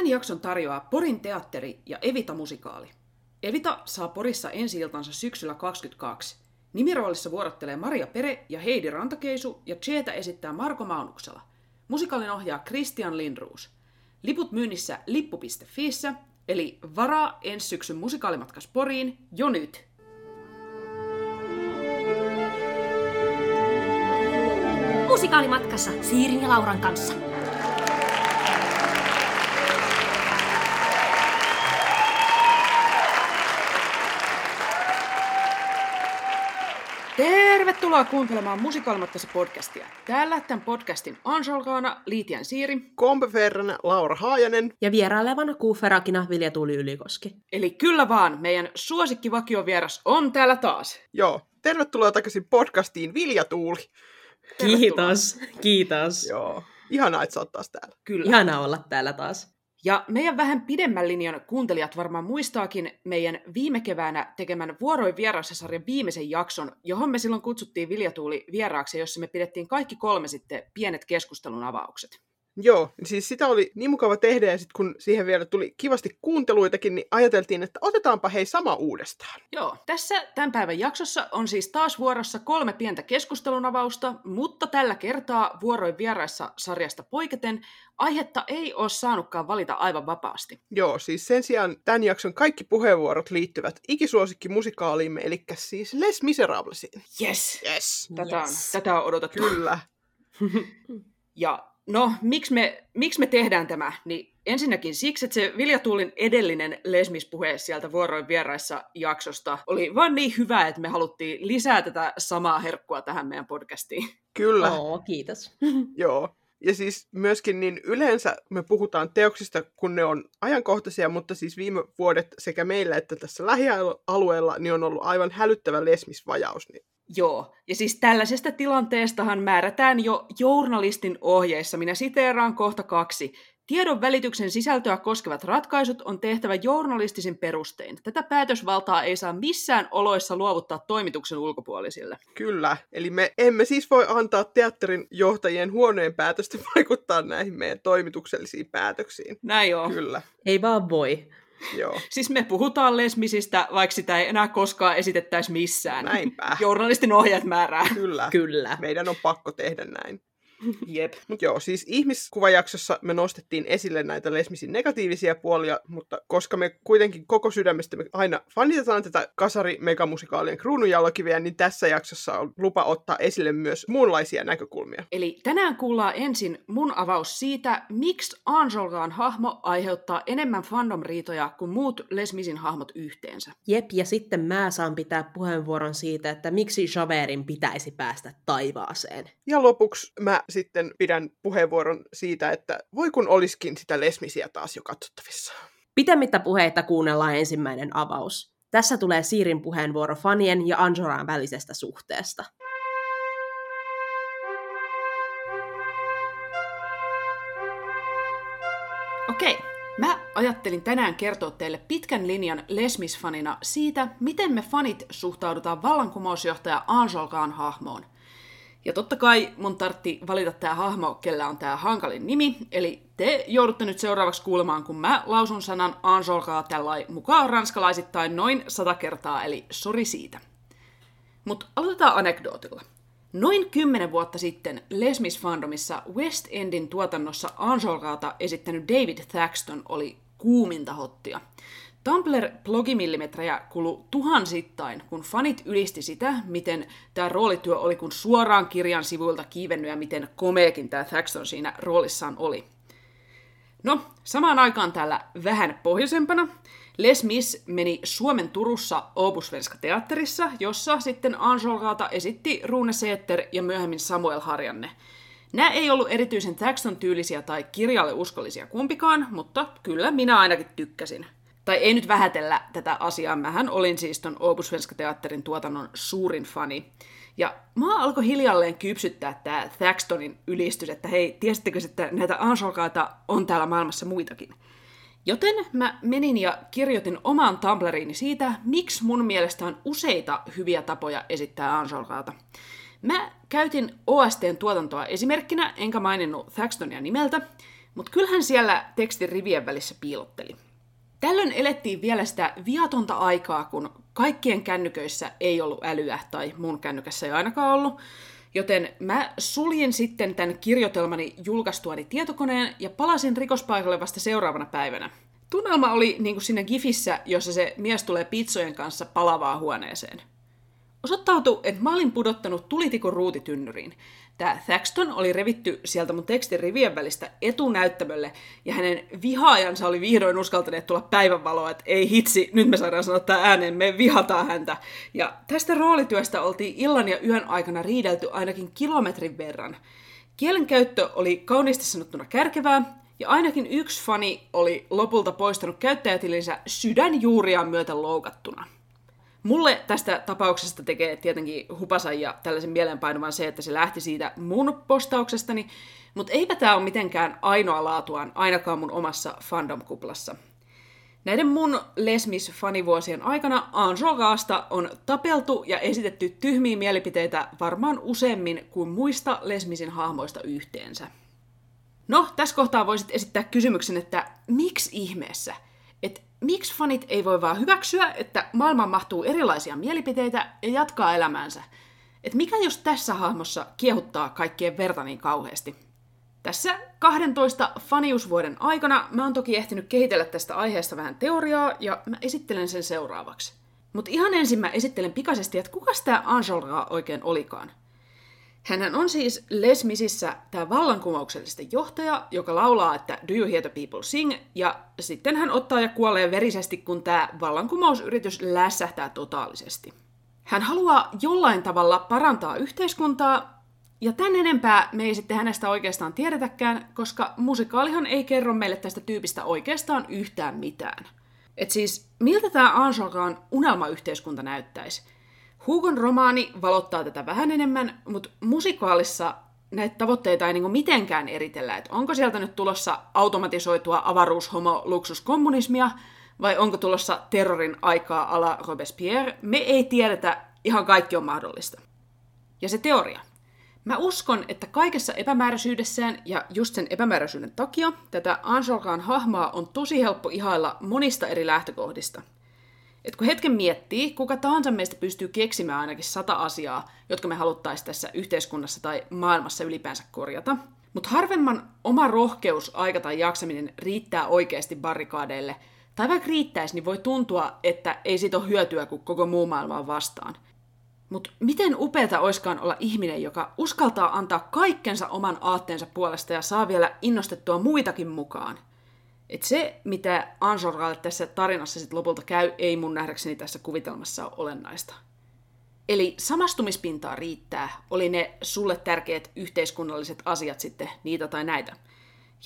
Tämän jakson tarjoaa Porin teatteri ja Evita musikaali. Evita saa Porissa ensi syksyllä 22. Nimiroolissa vuorottelee Maria Pere ja Heidi Rantakeisu ja Cheetä esittää Marko Maunuksella. Musikaalin ohjaa Christian Lindruus. Liput myynnissä lippu.fiissä, eli varaa ensi syksyn musikaalimatkas Poriin jo nyt. Musikaalimatkassa Siirin ja Lauran kanssa. Tervetuloa kuuntelemaan Musikaalimatkassa podcastia. Täällä tämän podcastin Ansolkaana Liitian Siiri. Kompeferrana Laura Haajanen. Ja vierailevana kuuferakina Vilja Tuuli Ylikoski. Eli kyllä vaan, meidän suosikkivakio-vieras on täällä taas. Joo, tervetuloa takaisin podcastiin Vilja Tuuli. Kiitos, kiitos. Joo, ihanaa, että sä oot taas täällä. Kyllä. Ihanaa olla täällä taas. Ja meidän vähän pidemmän linjan kuuntelijat varmaan muistaakin meidän viime keväänä tekemän Vuoroin vieraassa sarjan viimeisen jakson, johon me silloin kutsuttiin Viljatuuli vieraaksi, jossa me pidettiin kaikki kolme sitten pienet keskustelun avaukset. Joo, siis sitä oli niin mukava tehdä ja sitten kun siihen vielä tuli kivasti kuunteluitakin, niin ajateltiin, että otetaanpa hei sama uudestaan. Joo, tässä tämän päivän jaksossa on siis taas vuorossa kolme pientä keskustelunavausta, mutta tällä kertaa vuoroin vieraissa sarjasta poiketen aihetta ei ole saanutkaan valita aivan vapaasti. Joo, siis sen sijaan tämän jakson kaikki puheenvuorot liittyvät ikisuosikki musikaaliimme, eli siis Les Miserablesiin. Yes, Yes. tätä, on, Yes. tätä on odotettu. Kyllä. Ja no, miksi me, miksi me tehdään tämä? Niin ensinnäkin siksi, että se Vilja Tuulin edellinen lesmispuhe sieltä vuoroin vieraissa jaksosta oli vaan niin hyvä, että me haluttiin lisää tätä samaa herkkua tähän meidän podcastiin. Kyllä. Oo, kiitos. Joo. Ja siis myöskin niin yleensä me puhutaan teoksista, kun ne on ajankohtaisia, mutta siis viime vuodet sekä meillä että tässä lähialueella niin on ollut aivan hälyttävä lesmisvajaus. Niin Joo, ja siis tällaisesta tilanteestahan määrätään jo journalistin ohjeissa. Minä siteeraan kohta kaksi. Tiedon välityksen sisältöä koskevat ratkaisut on tehtävä journalistisin perustein. Tätä päätösvaltaa ei saa missään oloissa luovuttaa toimituksen ulkopuolisille. Kyllä. Eli me emme siis voi antaa teatterin johtajien huonojen päätösten vaikuttaa näihin meidän toimituksellisiin päätöksiin. Näin on. Kyllä. Ei vaan voi. Joo. Siis me puhutaan lesmisistä, vaikka sitä ei enää koskaan esitettäisi missään. Näinpä. Journalistin ohjeet määrää. Kyllä. Kyllä. Meidän on pakko tehdä näin. Jep. Mutta joo, siis ihmiskuvajaksossa me nostettiin esille näitä lesmisin negatiivisia puolia, mutta koska me kuitenkin koko sydämestä me aina fanitetaan tätä kasari megamusikaalien kruununjalokiveä, niin tässä jaksossa on lupa ottaa esille myös muunlaisia näkökulmia. Eli tänään kuullaan ensin mun avaus siitä, miksi Anjolgaan hahmo aiheuttaa enemmän fandom-riitoja kuin muut lesmisin hahmot yhteensä. Jep, ja sitten mä saan pitää puheenvuoron siitä, että miksi Javerin pitäisi päästä taivaaseen. Ja lopuksi mä sitten pidän puheenvuoron siitä, että voi kun olisikin sitä lesmisiä taas jo katsottavissa. Pitemmittä puheita kuunnellaan ensimmäinen avaus. Tässä tulee Siirin puheenvuoro fanien ja Anjoran välisestä suhteesta. Okei, mä ajattelin tänään kertoa teille pitkän linjan lesmisfanina siitä, miten me fanit suhtaudutaan vallankumousjohtaja Anjolkaan hahmoon. Ja totta kai mun tartti valita tää hahmo, kellä on tää hankalin nimi, eli te joudutte nyt seuraavaksi kuulemaan, kun mä lausun sanan Anjolkaa tällä mukaan ranskalaisittain noin sata kertaa, eli sori siitä. Mutta aloitetaan anekdootilla. Noin kymmenen vuotta sitten Lesmis Fandomissa West Endin tuotannossa Anjolkaata esittänyt David Thaxton oli kuuminta hottia. Tumblr-blogimillimetrejä kulu tuhansittain, kun fanit ylisti sitä, miten tämä roolityö oli kun suoraan kirjan sivuilta kiivennyt ja miten komeekin tämä Thaxton siinä roolissaan oli. No, samaan aikaan täällä vähän pohjoisempana Les Mis meni Suomen Turussa Obusvenska teatterissa, jossa sitten Anjolkaata esitti Rune Seetter ja myöhemmin Samuel Harjanne. Nämä ei ollut erityisen Thaxton tyylisiä tai kirjalle uskollisia kumpikaan, mutta kyllä minä ainakin tykkäsin. Tai ei nyt vähätellä tätä asiaa, mähän olin siis ton Obusvenska teatterin tuotannon suurin fani. Ja mä alkoi hiljalleen kypsyttää tää Thaxtonin ylistys, että hei, tiesittekö, että näitä Anjolkaita on täällä maailmassa muitakin. Joten mä menin ja kirjoitin omaan Tumblriini siitä, miksi mun mielestä on useita hyviä tapoja esittää Anjolkaata. Mä käytin OSTn tuotantoa esimerkkinä, enkä maininnut Thaxtonia nimeltä, Mutta kyllähän siellä tekstin rivien välissä piilotteli. Tällöin elettiin vielä sitä viatonta aikaa, kun kaikkien kännyköissä ei ollut älyä, tai mun kännykässä ei ainakaan ollut, Joten mä suljin sitten tämän kirjoitelmani julkaistuani tietokoneen ja palasin rikospaikalle vasta seuraavana päivänä. Tunnelma oli niin kuin siinä gifissä, jossa se mies tulee pizzojen kanssa palavaa huoneeseen. Osoittautui, että mä olin pudottanut tulitikon ruutitynnyriin. Tämä Thaxton oli revitty sieltä mun tekstin rivien välistä etunäyttämölle, ja hänen vihaajansa oli vihdoin uskaltaneet tulla päivänvaloa, että ei hitsi, nyt me saadaan sanoa tämä ääneen, me vihataan häntä. Ja tästä roolityöstä oltiin illan ja yön aikana riidelty ainakin kilometrin verran. Kielenkäyttö oli kauniisti sanottuna kärkevää, ja ainakin yksi fani oli lopulta poistanut käyttäjätilinsä sydänjuuriaan myöten loukattuna. Mulle tästä tapauksesta tekee tietenkin hupasa ja tällaisen mieleenpainuvan se, että se lähti siitä mun postauksestani, mutta eipä tämä ole mitenkään ainoa laatuaan, ainakaan mun omassa fandom-kuplassa. Näiden mun Lesmis-fanivuosien aikana Anjogasta on tapeltu ja esitetty tyhmiä mielipiteitä varmaan useammin kuin muista Lesmisin hahmoista yhteensä. No, tässä kohtaa voisit esittää kysymyksen, että miksi ihmeessä – miksi fanit ei voi vaan hyväksyä, että maailmaan mahtuu erilaisia mielipiteitä ja jatkaa elämäänsä. Että mikä jos tässä hahmossa kiehuttaa kaikkien verta niin kauheasti? Tässä 12 faniusvuoden aikana mä oon toki ehtinyt kehitellä tästä aiheesta vähän teoriaa ja mä esittelen sen seuraavaksi. Mutta ihan ensin mä esittelen pikaisesti, että kuka tämä Enjolras oikein olikaan. Hänhän on siis Les Misissä tämä vallankumouksellisten johtaja, joka laulaa, että Do you hear the people sing? Ja sitten hän ottaa ja kuolee verisesti, kun tämä vallankumousyritys lässähtää totaalisesti. Hän haluaa jollain tavalla parantaa yhteiskuntaa, ja tän enempää me ei sitten hänestä oikeastaan tiedetäkään, koska musikaalihan ei kerro meille tästä tyypistä oikeastaan yhtään mitään. Et siis, miltä tämä Angelkaan unelmayhteiskunta näyttäisi? Hugon romaani valottaa tätä vähän enemmän, mutta musikaalissa näitä tavoitteita ei niinku mitenkään eritellä, että onko sieltä nyt tulossa automatisoitua avaruushomo-luksuskommunismia, vai onko tulossa terrorin aikaa ala Robespierre, me ei tiedetä, ihan kaikki on mahdollista. Ja se teoria. Mä uskon, että kaikessa epämääräisyydessään ja just sen epämääräisyyden takia tätä Angelkaan hahmoa on tosi helppo ihailla monista eri lähtökohdista – et kun hetken miettii, kuka tahansa meistä pystyy keksimään ainakin sata asiaa, jotka me haluttaisiin tässä yhteiskunnassa tai maailmassa ylipäänsä korjata. Mutta harvemman oma rohkeus, aika tai jaksaminen riittää oikeasti barrikaadeille. Tai vaikka riittäisi, niin voi tuntua, että ei siitä ole hyötyä, kun koko muu maailma on vastaan. Mutta miten upeata oiskaan olla ihminen, joka uskaltaa antaa kaikkensa oman aatteensa puolesta ja saa vielä innostettua muitakin mukaan – et se, mitä Ansorgalle tässä tarinassa sit lopulta käy, ei mun nähdäkseni tässä kuvitelmassa ole olennaista. Eli samastumispintaa riittää, oli ne sulle tärkeät yhteiskunnalliset asiat sitten niitä tai näitä.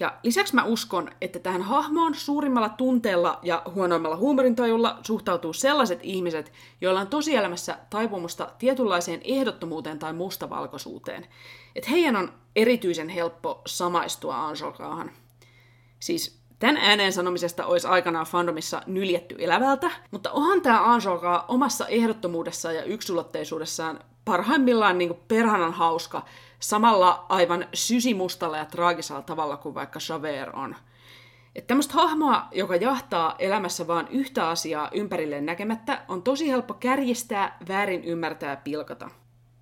Ja lisäksi mä uskon, että tähän hahmoon suurimmalla tunteella ja huonoimmalla huumorintajulla suhtautuu sellaiset ihmiset, joilla on tosielämässä taipumusta tietynlaiseen ehdottomuuteen tai mustavalkoisuuteen. Että heidän on erityisen helppo samaistua Ansolkaahan. Siis Tämän ääneen sanomisesta olisi aikanaan fandomissa nyljetty elävältä, mutta onhan tämä Anjoka omassa ehdottomuudessaan ja yksulotteisuudessaan parhaimmillaan niin perhanan hauska, samalla aivan sysimustalla ja traagisella tavalla kuin vaikka Javert on. Että tämmöistä hahmoa, joka jahtaa elämässä vain yhtä asiaa ympärilleen näkemättä, on tosi helppo kärjistää, väärin ymmärtää ja pilkata.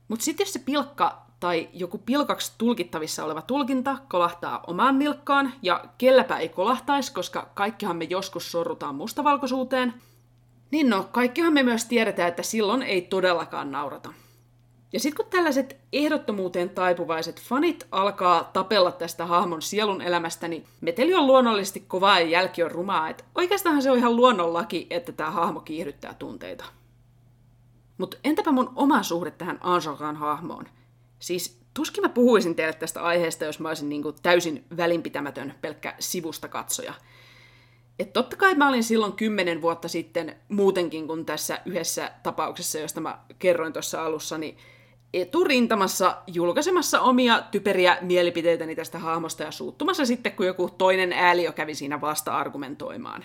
Mutta sitten jos se pilkka tai joku pilkaksi tulkittavissa oleva tulkinta kolahtaa omaan nilkkaan, ja kelläpä ei kolahtaisi, koska kaikkihan me joskus sorrutaan mustavalkoisuuteen, niin no, kaikkihan me myös tiedetään, että silloin ei todellakaan naurata. Ja sitten kun tällaiset ehdottomuuteen taipuvaiset fanit alkaa tapella tästä hahmon sielun elämästä, niin meteli on luonnollisesti kovaa ja jälki on rumaa, että oikeastaan se on ihan luonnonlaki, että tämä hahmo kiihdyttää tunteita. Mutta entäpä mun oma suhde tähän Anjokaan hahmoon – Siis tuskin mä puhuisin teille tästä aiheesta, jos mä olisin niin kuin täysin välinpitämätön pelkkä sivusta katsoja. Et totta kai mä olin silloin kymmenen vuotta sitten muutenkin kuin tässä yhdessä tapauksessa, josta mä kerroin tuossa alussa, niin eturintamassa julkaisemassa omia typeriä mielipiteitäni tästä hahmosta ja suuttumassa sitten, kun joku toinen ääliö kävi siinä vasta argumentoimaan.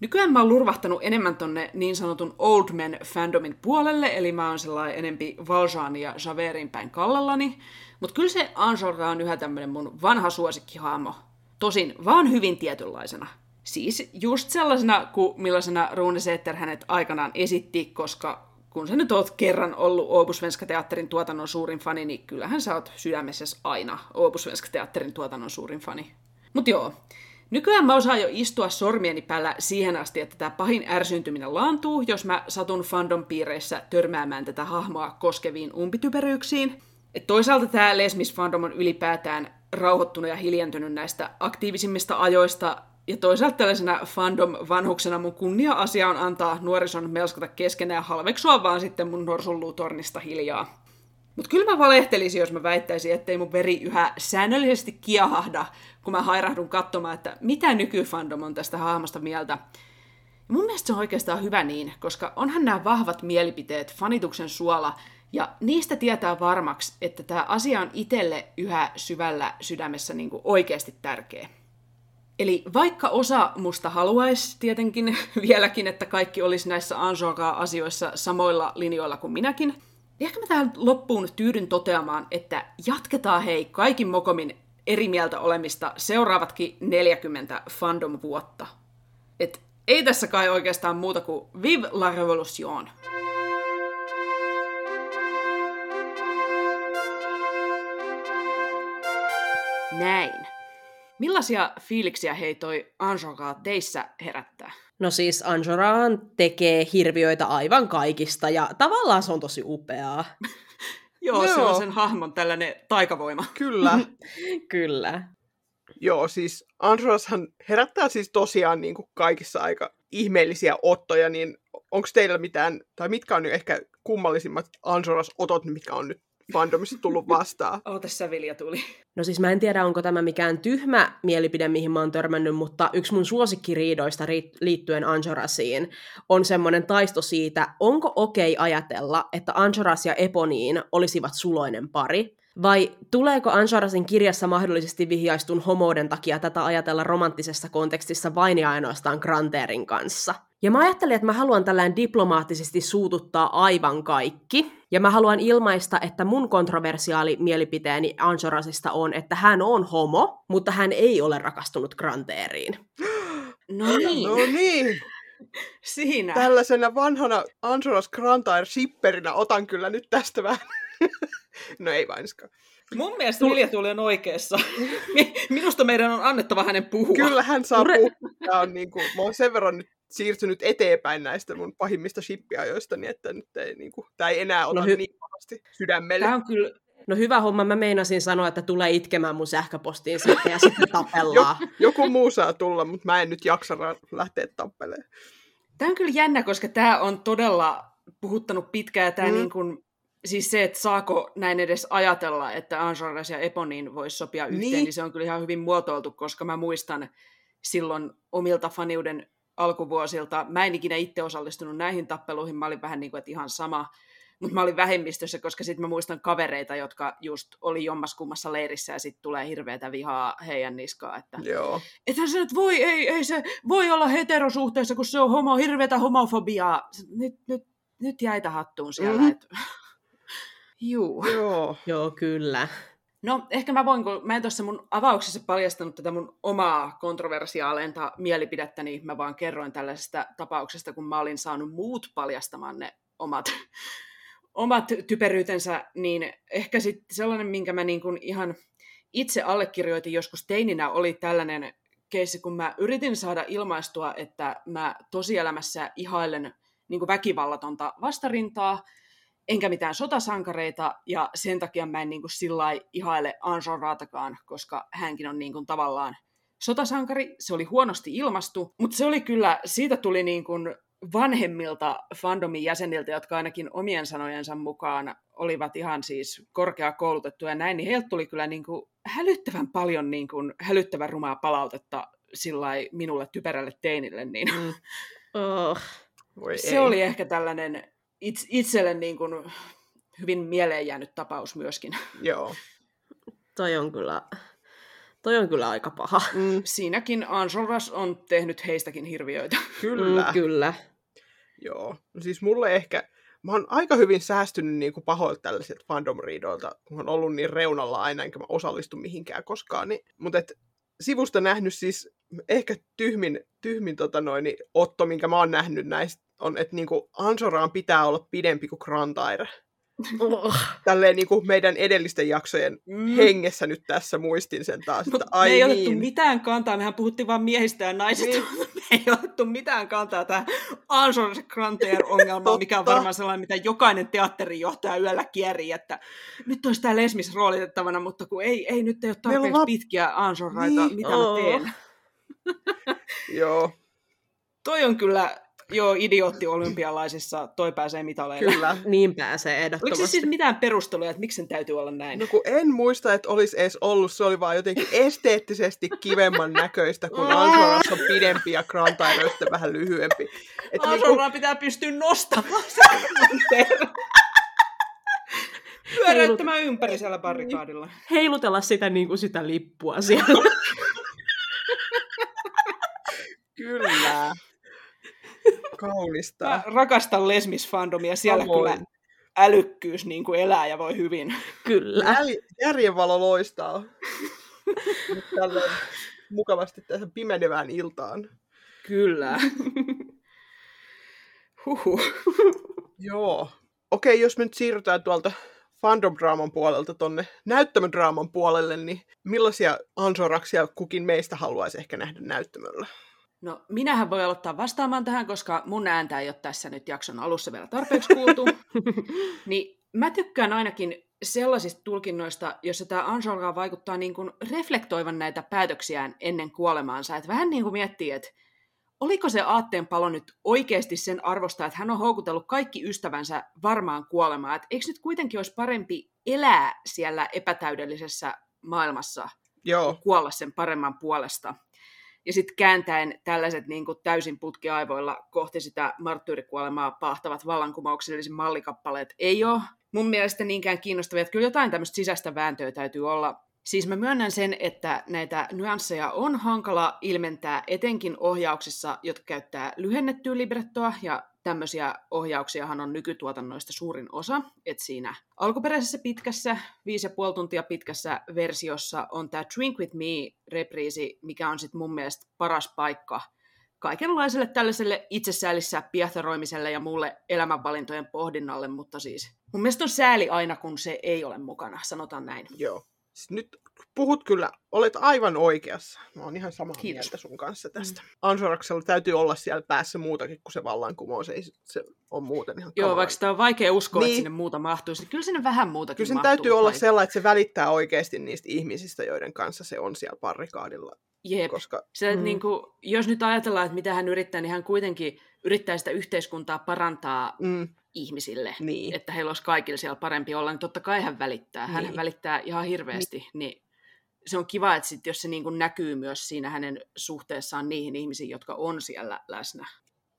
Nykyään mä oon lurvahtanut enemmän tonne niin sanotun Old Man fandomin puolelle, eli mä oon sellainen enempi Valjean ja Javerin päin kallallani. Mutta kyllä se Anjolra on yhä tämmönen mun vanha suosikkihahmo. tosin vaan hyvin tietynlaisena. Siis just sellaisena kuin millaisena Rune Setter hänet aikanaan esitti, koska kun sä nyt oot kerran ollut Oopusvenska teatterin tuotannon suurin fani, niin kyllähän sä oot sydämessä aina Oopusvenska teatterin tuotannon suurin fani. Mut joo, Nykyään mä osaan jo istua sormieni päällä siihen asti, että tämä pahin ärsyntyminen laantuu, jos mä satun fandom piireissä törmäämään tätä hahmoa koskeviin umpityperyyksiin. Et toisaalta tämä lesmis fandom on ylipäätään rauhoittunut ja hiljentynyt näistä aktiivisimmista ajoista, ja toisaalta tällaisena fandom-vanhuksena mun kunnia-asia on antaa nuorison melskata keskenään ja halveksua vaan sitten mun norsulluutornista hiljaa. Mutta kyllä mä valehtelisin, jos mä väittäisin, ettei mun veri yhä säännöllisesti kiahahda, kun mä hairahdun katsomaan, että mitä nykyfandom on tästä hahmosta mieltä. Ja mun mielestä se on oikeastaan hyvä niin, koska onhan nämä vahvat mielipiteet fanituksen suola, ja niistä tietää varmaksi, että tämä asia on itselle yhä syvällä sydämessä niin oikeasti tärkeä. Eli vaikka osa musta haluaisi tietenkin vieläkin, että kaikki olisi näissä Anjoka-asioissa samoilla linjoilla kuin minäkin, ehkä mä tähän loppuun tyydyn toteamaan, että jatketaan hei kaikin mokomin eri mieltä olemista seuraavatkin 40 fandom-vuotta. Et ei tässä kai oikeastaan muuta kuin Vive la Revolution! Näin. Millaisia fiiliksiä hei toi Anjokaa teissä herättää? No siis Anjoraan tekee hirviöitä aivan kaikista ja tavallaan se on tosi upeaa. Joo, Joo, se on sen hahmon tällainen taikavoima. Kyllä. Kyllä. Joo, siis Anjorashan herättää siis tosiaan niin kuin kaikissa aika ihmeellisiä ottoja, niin onko teillä mitään, tai mitkä on nyt ehkä kummallisimmat Anjoras-otot, mitkä on nyt fandomissa tullut vastaan. Oh, tässä Vilja tuli. No siis mä en tiedä, onko tämä mikään tyhmä mielipide, mihin mä oon törmännyt, mutta yksi mun suosikkiriidoista liittyen Anjorasiin on semmoinen taisto siitä, onko okei okay ajatella, että Anjoras ja Eponiin olisivat suloinen pari, vai tuleeko Anjarasin kirjassa mahdollisesti vihjaistun homouden takia tätä ajatella romanttisessa kontekstissa vain ja ainoastaan Granterin kanssa? Ja mä ajattelin, että mä haluan tällään diplomaattisesti suututtaa aivan kaikki. Ja mä haluan ilmaista, että mun kontroversiaali mielipiteeni Anjorasista on, että hän on homo, mutta hän ei ole rakastunut Granteriin. No niin. No niin. Siinä. Tällaisena vanhana Anjoras Grantair shipperinä otan kyllä nyt tästä vähän. no ei vainkaan. Mun mielestä Vilja tuli on oikeassa. Minusta meidän on annettava hänen puhua. Kyllä hän saa puhua. Tämä on niin kuin, mä oon sen verran nyt siirtynyt eteenpäin näistä mun pahimmista shippiajoista, niin että nyt ei, niin kuin, tämä ei enää ota no hy- niin pahasti sydämelle. Tämä on kyllä... No hyvä homma, mä meinasin sanoa, että tulee itkemään mun sähköpostiin sitten ja sitten tapellaan. Joku muu saa tulla, mutta mä en nyt jaksa lähteä tappelemaan. Tämä on kyllä jännä, koska tämä on todella puhuttanut pitkään ja tämä mm. niin kuin, siis se, että saako näin edes ajatella, että Anjoras ja Eponin voisi sopia yhteen, niin. niin se on kyllä ihan hyvin muotoiltu, koska mä muistan silloin omilta faniuden alkuvuosilta. Mä en ikinä itse osallistunut näihin tappeluihin, mä olin vähän niin kuin, että ihan sama, mutta mä olin vähemmistössä, koska sitten mä muistan kavereita, jotka just oli jommaskummassa leirissä ja sitten tulee hirveätä vihaa heidän niskaa, että Joo. että se nyt voi, ei, ei se voi olla heterosuhteessa, kun se on homo, hirveätä homofobiaa. Nyt, nyt, nyt jäitä hattuun siellä. Mm-hmm. Et... Juu. Joo. Joo, kyllä. No, ehkä mä voin, kun mä en tuossa mun avauksessa paljastanut tätä mun omaa kontroversiaaleinta mielipidettä, niin mä vaan kerroin tällaisesta tapauksesta, kun mä olin saanut muut paljastamaan ne omat, omat typeryytensä, niin ehkä sitten sellainen, minkä mä niin kuin ihan itse allekirjoitin joskus teininä, oli tällainen keissi, kun mä yritin saada ilmaistua, että mä tosielämässä ihailen niin kuin väkivallatonta vastarintaa, enkä mitään sotasankareita, ja sen takia mä en niin kuin sillä ihaile Anjon Raatakaan, koska hänkin on niin kuin tavallaan sotasankari. Se oli huonosti ilmastu, mutta se oli kyllä, siitä tuli niin kuin vanhemmilta fandomin jäseniltä, jotka ainakin omien sanojensa mukaan olivat ihan siis korkeakoulutettuja ja näin, niin heiltä tuli kyllä niin kuin hälyttävän paljon niin kuin hälyttävän rumaa palautetta sillä minulle typerälle teinille, niin mm. oh. se ei. oli ehkä tällainen itse, itselle niin kuin hyvin mieleen jäänyt tapaus myöskin. Joo. toi on kyllä, toi on kyllä aika paha. Mm, siinäkin Anjoras on tehnyt heistäkin hirviöitä. Kyllä. Mm, kyllä. Joo. No siis mulle ehkä, mä oon aika hyvin säästynyt niin kuin pahoilta tällaisilta fandom riidoilta, kun on ollut niin reunalla aina, enkä mä osallistu mihinkään koskaan. Niin, mutta et, sivusta nähnyt siis ehkä tyhmin, tyhmin tota noin, otto, minkä mä oon nähnyt näistä, on, että niinku Ansoraan pitää olla pidempi kuin Grantaire. Oh. Tälleen niinku meidän edellisten jaksojen Mm. hengessä nyt tässä muistin sen taas, että ai me ei niin. otettu mitään kantaa, mehän puhuttiin vain miehistä ja naisista, Niin. niin. me ei otettu mitään kantaa tähän Ansor Grantaire-ongelmaan, mikä on varmaan sellainen, mitä jokainen teatterijohtaja yöllä kierii, että nyt olisi tämä lesmis roolitettavana, mutta kun ei, ei nyt ei ole Meillä on tarpeeksi pitkiä Ansorraita, Niin. mitä Oo. mä teen? Joo, Toi on kyllä jo idiootti olympialaisissa, toi pääsee mitaleille. kyllä. Niin pääsee Oliko ehdottomasti. se siis mitään perusteluja, että miksi sen täytyy olla näin? No kun en muista, että olisi edes ollut, se oli vaan jotenkin esteettisesti kivemman näköistä, kun Ansorassa on pidempi ja sitten vähän lyhyempi. Niinku, Ansorraa pitää pystyä nostamaan se. Pyöräyttämään ympäri siellä barrikaadilla. Heilutella sitä, niin kuin sitä lippua siellä. kyllä. Kaunista. Mä rakastan lesmisfandomia, siellä Samoin. kyllä älykkyys niin kuin elää ja voi hyvin. Kyllä. Jäl- järjenvalo loistaa. Mukavasti tässä pimenevään iltaan. Kyllä. Huhu. Joo. Okei, jos me nyt siirrytään tuolta fandom-draaman puolelta tonne näyttämödraaman puolelle, niin millaisia ansoraksia kukin meistä haluaisi ehkä nähdä näyttämöllä? No, minähän voi aloittaa vastaamaan tähän, koska mun ääntä ei ole tässä nyt jakson alussa vielä tarpeeksi kuultu. niin mä tykkään ainakin sellaisista tulkinnoista, jossa tämä Anjolra vaikuttaa niin kuin reflektoivan näitä päätöksiään ennen kuolemaansa. Että vähän niin kuin miettii, että oliko se aatteen palo nyt oikeasti sen arvosta, että hän on houkutellut kaikki ystävänsä varmaan kuolemaan. Että eikö nyt kuitenkin olisi parempi elää siellä epätäydellisessä maailmassa Joo, kuolla sen paremman puolesta. Ja sitten kääntäen tällaiset niin kuin täysin putkiaivoilla kohti sitä marttyyrikuolemaa pahtavat vallankumoukselliset mallikappaleet ei ole mun mielestä niinkään kiinnostavia. Että kyllä jotain tämmöistä sisäistä vääntöä täytyy olla. Siis mä myönnän sen, että näitä nyansseja on hankala ilmentää etenkin ohjauksissa, jotka käyttää lyhennettyä librettoa, ja tämmöisiä ohjauksiahan on nykytuotannoista suurin osa, että siinä alkuperäisessä pitkässä, viisi ja puoli tuntia pitkässä versiossa on tämä Drink With Me-repriisi, mikä on sitten mun mielestä paras paikka kaikenlaiselle tällaiselle itsesäälissä piehtaroimiselle ja muulle elämänvalintojen pohdinnalle, mutta siis mun mielestä on sääli aina, kun se ei ole mukana, sanotaan näin. joo. Nyt puhut kyllä, olet aivan oikeassa. Mä oon ihan samaa Kiitos. mieltä sun kanssa tästä. Mm. Ansoraksella täytyy olla siellä päässä muutakin kuin se vallankumous. Ei, se on muuten ihan Joo, kamalan- vaikka sitä on vaikea uskoa, Niin. että sinne muuta mahtuisi, niin kyllä sinne vähän muutakin Kyllä sen mahtuu. täytyy olla vai- sellainen, että se välittää oikeasti niistä ihmisistä, joiden kanssa se on siellä parrikaadilla. Jep. Koska Se, Mm. mm. niin kuin, jos nyt ajatellaan, että mitä hän yrittää, niin hän kuitenkin yrittää sitä yhteiskuntaa parantaa mm, ihmisille. niin. Että heillä olisi kaikilla siellä parempi olla, niin totta kai hän välittää. Hän Niin. välittää ihan hirveästi. Niin se on kiva, että sit, jos se niin kuin näkyy myös siinä hänen suhteessaan niihin ihmisiin, jotka on siellä läsnä.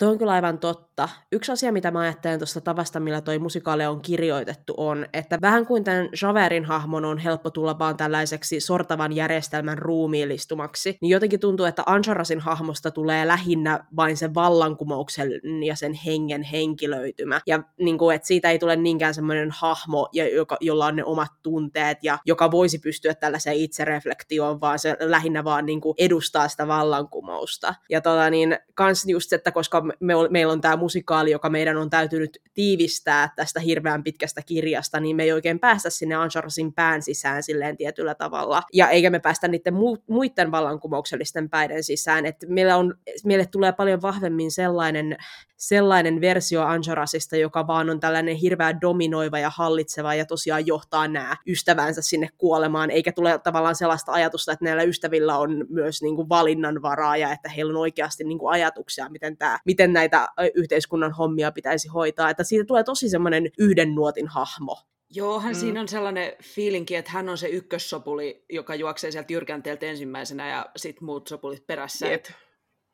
Tuo on kyllä aivan totta. Yksi asia, mitä mä ajattelen tuosta tavasta, millä toi musikaali on kirjoitettu, on, että vähän kuin tämän Javerin hahmon on helppo tulla vaan tällaiseksi sortavan järjestelmän ruumiillistumaksi, niin jotenkin tuntuu, että Anjarasin hahmosta tulee lähinnä vain se vallankumouksen ja sen hengen henkilöitymä. Ja niin kuin, että siitä ei tule niinkään semmoinen hahmo, joka, jolla on ne omat tunteet, ja joka voisi pystyä tällaiseen itsereflektioon, vaan se lähinnä vaan niin kuin edustaa sitä vallankumousta. Ja tota, niin, kans just, että koska me, ol- meillä on tämä musikaali, joka meidän on täytynyt tiivistää tästä hirveän pitkästä kirjasta, niin me ei oikein päästä sinne Anjarasin pään sisään silleen tietyllä tavalla. Ja eikä me päästä niiden mu- muiden vallankumouksellisten päiden sisään. Että meillä on, meille tulee paljon vahvemmin sellainen, sellainen versio Anjarasista, joka vaan on tällainen hirveä dominoiva ja hallitseva ja tosiaan johtaa nämä ystävänsä sinne kuolemaan, eikä tule tavallaan sellaista ajatusta, että näillä ystävillä on myös niin kuin valinnanvaraa ja että heillä on oikeasti niin kuin ajatuksia, miten, tämä, miten näitä yhteiskunnan hommia pitäisi hoitaa. Että siitä tulee tosi semmoinen yhden nuotin hahmo. Joohan Mm. mm. siinä on sellainen fiilinki, että hän on se ykkössopuli, joka juoksee sieltä jyrkänteeltä ensimmäisenä ja sitten muut sopulit perässä. Et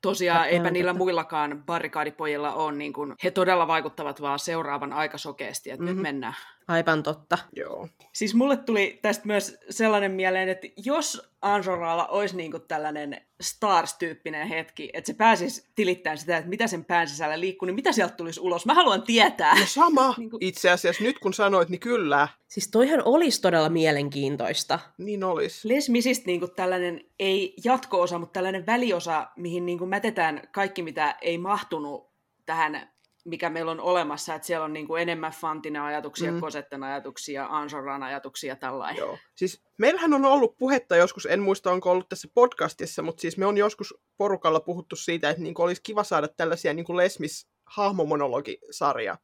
Tosiaan Totta, eipä niillä muillakaan barrikaadipojilla ole, niin kun, he todella vaikuttavat vaan seuraavan aika sokeasti, että mm-hmm. Mhm. nyt mennään. Aivan totta. Joo. Siis mulle tuli tästä myös sellainen mieleen, että jos Anjoralla olisi niinku tällainen Stars-tyyppinen hetki, että se pääsisi tilittämään sitä, että mitä sen pään sisällä liikkuu, niin mitä sieltä tulisi ulos? Mä haluan tietää. No sama. niin kuin... Itse asiassa nyt kun sanoit, niin kyllä. Siis toihan olisi todella mielenkiintoista. Niin olisi. Les Misistä niinku tällainen, ei jatko-osa, mutta tällainen väliosa, mihin niinku mätetään kaikki, mitä ei mahtunut tähän mikä meillä on olemassa, että siellä on niin kuin enemmän Fantina ajatuksia, mm. Kosetten ajatuksia, Ansoran ajatuksia, tällainen. Joo. Siis meillähän on ollut puhetta joskus, en muista onko ollut tässä podcastissa, mutta siis me on joskus porukalla puhuttu siitä, että niin kuin olisi kiva saada tällaisia niin kuin Lesmis hahmomonologisarja.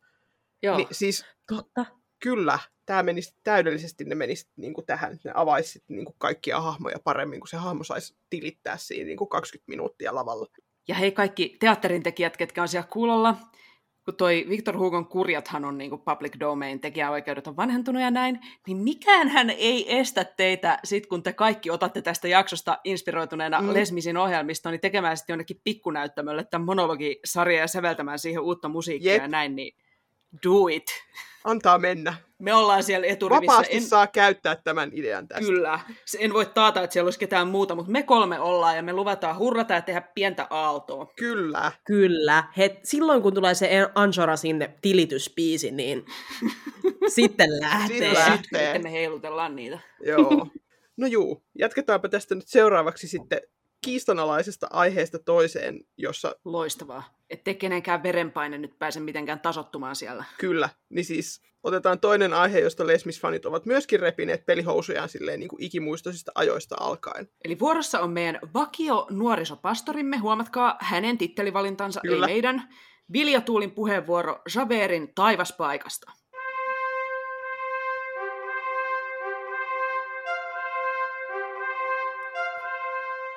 Joo, niin, siis, totta. Kyllä, tämä menisi täydellisesti, ne menisi niin kuin tähän, ne avaisi niin kuin kaikkia hahmoja paremmin, kun se hahmo saisi tilittää siinä niin kuin 20 minuuttia lavalla. Ja hei kaikki teatterin tekijät, ketkä on siellä kuulolla, kun toi Victor Hugon kurjathan on niinku public domain, tekijäoikeudet on vanhentunut ja näin, niin mikään hän ei estä teitä, sit kun te kaikki otatte tästä jaksosta inspiroituneena mm. Lesmisin ohjelmista, niin tekemään sitten jonnekin pikkunäyttämölle tämän monologisarja ja säveltämään siihen uutta musiikkia Jep. ja näin, niin do it. Antaa mennä. Me ollaan siellä eturivissä. Vapaasti en... saa käyttää tämän idean tästä. Kyllä. En voi taata, että siellä olisi ketään muuta, mutta me kolme ollaan ja me luvataan hurrata ja tehdä pientä aaltoa. Kyllä. Kyllä. He, silloin kun tulee se Anjora sinne tilityspiisi, niin sitten lähtee. Sitten lähtee. Sitten me heilutellaan niitä. Joo. No juu, jatketaanpa tästä nyt seuraavaksi sitten kiistanalaisesta aiheesta toiseen, jossa... Loistavaa. Ettei kenenkään verenpaine nyt pääse mitenkään tasottumaan siellä. Kyllä. Niin siis otetaan toinen aihe, josta Lesmis-fanit ovat myöskin repineet pelihousujaan silleen niin kuin ikimuistoisista ajoista alkaen. Eli vuorossa on meidän vakio nuorisopastorimme. Huomatkaa hänen tittelivalintansa, Kyllä. ei meidän. Vilja Tuulin puheenvuoro Javerin taivaspaikasta.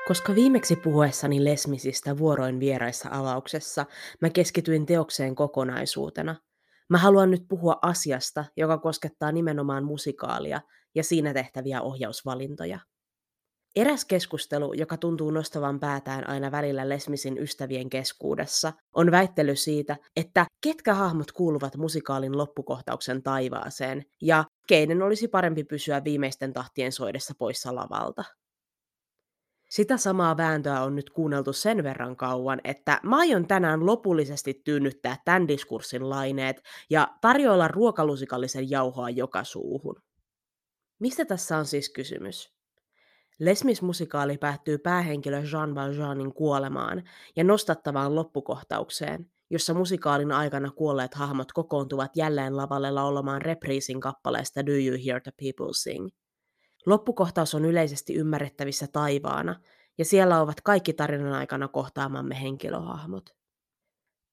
Koska viimeksi puhuessani Lesmisistä vuoroin vieraissa avauksessa, mä keskityin teokseen kokonaisuutena. Mä haluan nyt puhua asiasta, joka koskettaa nimenomaan musikaalia ja siinä tehtäviä ohjausvalintoja. Eräs keskustelu, joka tuntuu nostavan päätään aina välillä Lesmisin ystävien keskuudessa, on väittely siitä, että ketkä hahmot kuuluvat musikaalin loppukohtauksen taivaaseen ja keiden olisi parempi pysyä viimeisten tahtien soidessa poissa lavalta. Sitä samaa vääntöä on nyt kuunneltu sen verran kauan, että mä aion tänään lopullisesti tyynnyttää tämän diskurssin laineet ja tarjoilla ruokalusikallisen jauhoa joka suuhun. Mistä tässä on siis kysymys? Lesmis-musikaali päättyy päähenkilö Jean Valjeanin kuolemaan ja nostattavaan loppukohtaukseen, jossa musikaalin aikana kuolleet hahmot kokoontuvat jälleen lavalle laulamaan repriisin kappaleesta Do You Hear the People Sing – Loppukohtaus on yleisesti ymmärrettävissä taivaana, ja siellä ovat kaikki tarinan aikana kohtaamamme henkilöhahmot.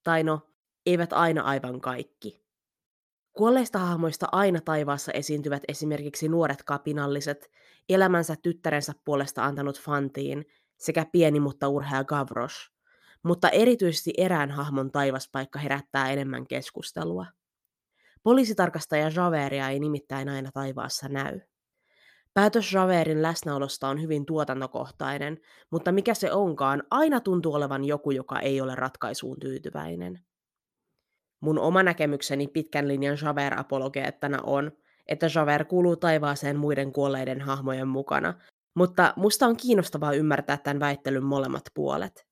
Tai no, eivät aina aivan kaikki. Kuolleista hahmoista aina taivaassa esiintyvät esimerkiksi nuoret kapinalliset, elämänsä tyttärensä puolesta antanut Fantiin sekä pieni mutta urhea Gavrosh, mutta erityisesti erään hahmon taivaspaikka herättää enemmän keskustelua. Poliisitarkastaja Javeria ei nimittäin aina taivaassa näy. Päätös Javerin läsnäolosta on hyvin tuotantokohtainen, mutta mikä se onkaan, aina tuntuu olevan joku, joka ei ole ratkaisuun tyytyväinen. Mun oma näkemykseni pitkän linjan Javert-apologeettana on, että Javert kuuluu taivaaseen muiden kuolleiden hahmojen mukana, mutta musta on kiinnostavaa ymmärtää tämän väittelyn molemmat puolet.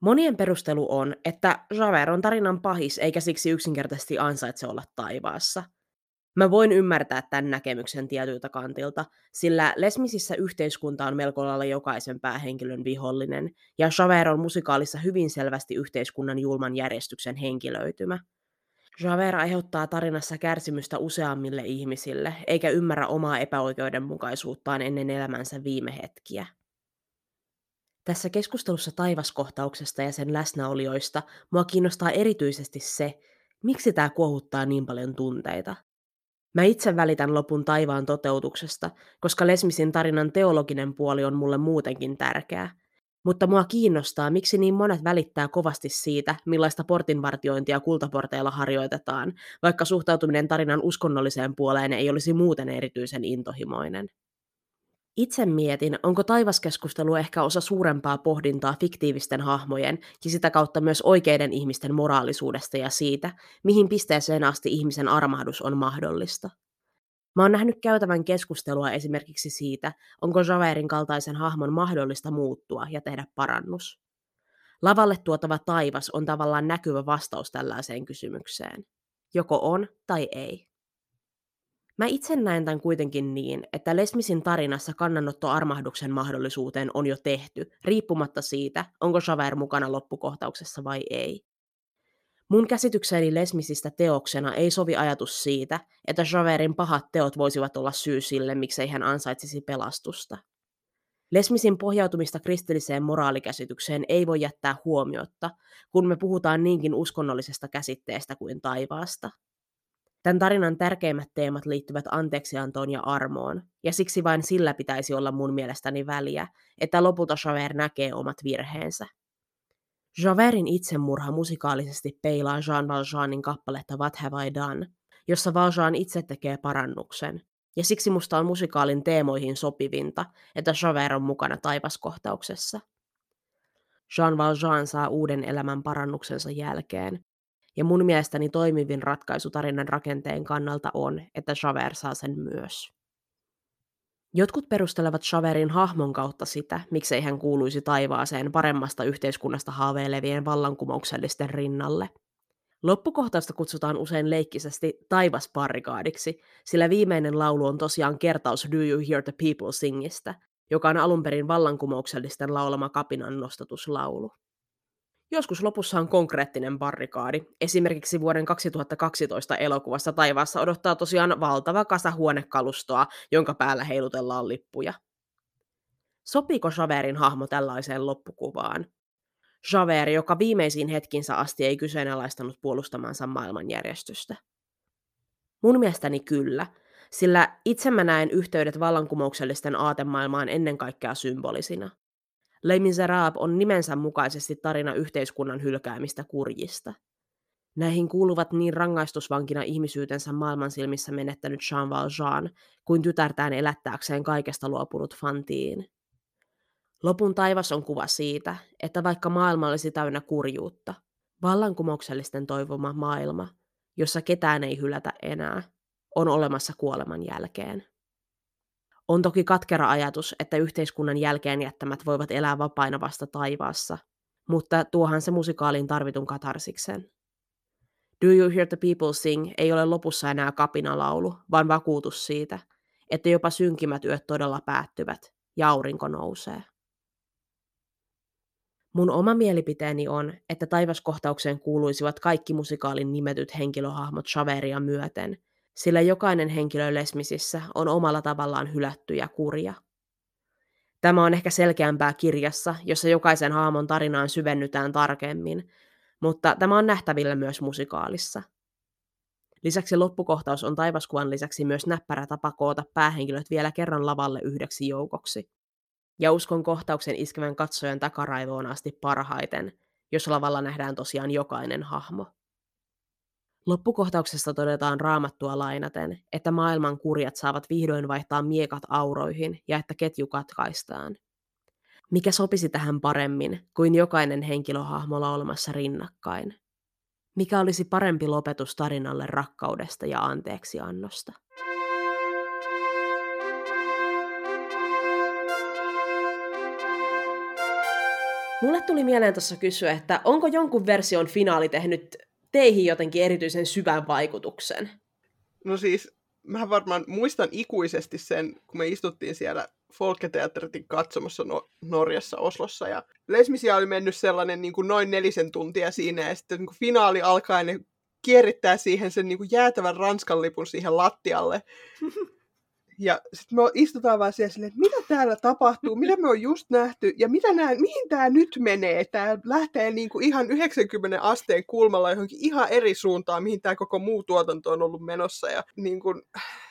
Monien perustelu on, että Javert on tarinan pahis eikä siksi yksinkertaisesti ansaitse olla taivaassa – Mä voin ymmärtää tämän näkemyksen tietyltä kantilta, sillä Lesmisissä yhteiskunta on melko lailla jokaisen päähenkilön vihollinen, ja Javert on musikaalissa hyvin selvästi yhteiskunnan julman järjestyksen henkilöitymä. Javert aiheuttaa tarinassa kärsimystä useammille ihmisille, eikä ymmärrä omaa epäoikeudenmukaisuuttaan ennen elämänsä viime hetkiä. Tässä keskustelussa taivaskohtauksesta ja sen läsnäolijoista mua kiinnostaa erityisesti se, miksi tämä kuohuttaa niin paljon tunteita. Mä itse välitän lopun taivaan toteutuksesta, koska Lesmisin tarinan teologinen puoli on mulle muutenkin tärkeää. Mutta mua kiinnostaa, miksi niin monet välittää kovasti siitä, millaista portinvartiointia kultaporteilla harjoitetaan, vaikka suhtautuminen tarinan uskonnolliseen puoleen ei olisi muuten erityisen intohimoinen. Itse mietin, onko taivaskeskustelu ehkä osa suurempaa pohdintaa fiktiivisten hahmojen ja sitä kautta myös oikeiden ihmisten moraalisuudesta ja siitä, mihin pisteeseen asti ihmisen armahdus on mahdollista. Mä oon nähnyt käytävän keskustelua esimerkiksi siitä, onko Javerin kaltaisen hahmon mahdollista muuttua ja tehdä parannus. Lavalle tuotava taivas on tavallaan näkyvä vastaus tällaiseen kysymykseen. Joko on tai ei. Mä itse näen tämän kuitenkin niin, että Lesmisin tarinassa kannanotto armahduksen mahdollisuuteen on jo tehty, riippumatta siitä, onko Javert mukana loppukohtauksessa vai ei. Mun käsitykseeni Lesmisistä teoksena ei sovi ajatus siitä, että Javertin pahat teot voisivat olla syy sille, miksei hän ansaitsisi pelastusta. Lesmisin pohjautumista kristilliseen moraalikäsitykseen ei voi jättää huomiotta, kun me puhutaan niinkin uskonnollisesta käsitteestä kuin taivaasta. Tämän tarinan tärkeimmät teemat liittyvät anteeksiantoon ja armoon, ja siksi vain sillä pitäisi olla mun mielestäni väliä, että lopulta Javert näkee omat virheensä. Javertin itsemurha musikaalisesti peilaa Jean Valjeanin kappaletta What Have I Done, jossa Valjean itse tekee parannuksen, ja siksi musta on musikaalin teemoihin sopivinta, että Javert on mukana taivaskohtauksessa. Jean Valjean saa uuden elämän parannuksensa jälkeen, ja mun mielestäni toimivin ratkaisu tarinan rakenteen kannalta on, että Javert saa sen myös. Jotkut perustelevat Javerin hahmon kautta sitä, miksei hän kuuluisi taivaaseen paremmasta yhteiskunnasta haaveilevien vallankumouksellisten rinnalle. Loppukohtausta kutsutaan usein leikkisesti taivasparrikaadiksi, sillä viimeinen laulu on tosiaan kertaus Do You Hear the People Singistä, joka on alun perin vallankumouksellisten laulama kapinan nostatuslaulu. Joskus lopussa on konkreettinen barrikaadi. Esimerkiksi vuoden 2012 elokuvassa taivaassa odottaa tosiaan valtava kasa huonekalustoa, jonka päällä heilutellaan lippuja. Sopiiko Javerin hahmo tällaiseen loppukuvaan? Javert, joka viimeisiin hetkinsä asti ei kyseenalaistanut puolustamansa maailmanjärjestystä. Mun mielestäni kyllä, sillä itse mä näen yhteydet vallankumouksellisten aatemaailmaan ennen kaikkea symbolisina. Les Miserables on nimensä mukaisesti tarina yhteiskunnan hylkäämistä kurjista. Näihin kuuluvat niin rangaistusvankina ihmisyytensä maailman silmissä menettänyt Jean Valjean kuin tytärtään elättääkseen kaikesta luopunut Fantine. Lopun taivas on kuva siitä, että vaikka maailma olisi täynnä kurjuutta, vallankumouksellisten toivoma maailma, jossa ketään ei hylätä enää, on olemassa kuoleman jälkeen. On toki katkera ajatus, että yhteiskunnan jälkeen jättämät voivat elää vapaina vasta taivaassa, mutta tuohan se musikaaliin tarvitun katarsiksen. Do You Hear the People Sing ei ole lopussa enää kapinalaulu, vaan vakuutus siitä, että jopa synkimmät yöt todella päättyvät ja aurinko nousee. Mun oma mielipiteeni on, että taivaskohtaukseen kuuluisivat kaikki musikaalin nimetyt henkilöhahmot Chaveria myöten, sillä jokainen henkilö Lesmisissä on omalla tavallaan hylätty ja kurja. Tämä on ehkä selkeämpää kirjassa, jossa jokaisen hahmon tarinaan syvennytään tarkemmin, mutta tämä on nähtävillä myös musikaalissa. Lisäksi loppukohtaus on taivaskuvan lisäksi myös näppärä tapa koota päähenkilöt vielä kerran lavalle yhdeksi joukoksi. Ja uskon kohtauksen iskevän katsojan takaraivoon asti parhaiten, jos lavalla nähdään tosiaan jokainen hahmo. Loppukohtauksessa todetaan raamattua lainaten, että maailman kurjat saavat vihdoin vaihtaa miekat auroihin ja että ketju katkaistaan. Mikä sopisi tähän paremmin kuin jokainen henkilöhahmo olemassa rinnakkain? Mikä olisi parempi lopetus tarinalle rakkaudesta ja anteeksiannosta? Mulle tuli mieleen tuossa kysyä, että onko jonkun version finaali tehnyt teihin jotenkin erityisen syvän vaikutuksen? No siis, mä varmaan muistan ikuisesti sen, kun me istuttiin siellä Folketeatterin katsomassa no- Norjassa, Oslossa, ja Lesmisia oli mennyt sellainen niin kuin noin nelisen tuntia siinä, ja sitten niin kuin finaali alkaa, ne kierrittää siihen sen niin kuin jäätävän Ranskan lipun siihen lattialle. Ja sitten me istutaan vaan siellä silleen, että mitä täällä tapahtuu, mitä me on just nähty ja mitä nää, mihin tämä nyt menee. Tämä lähtee niinku ihan 90 asteen kulmalla johonkin ihan eri suuntaan, mihin tämä koko muu tuotanto on ollut menossa. Ja niinku,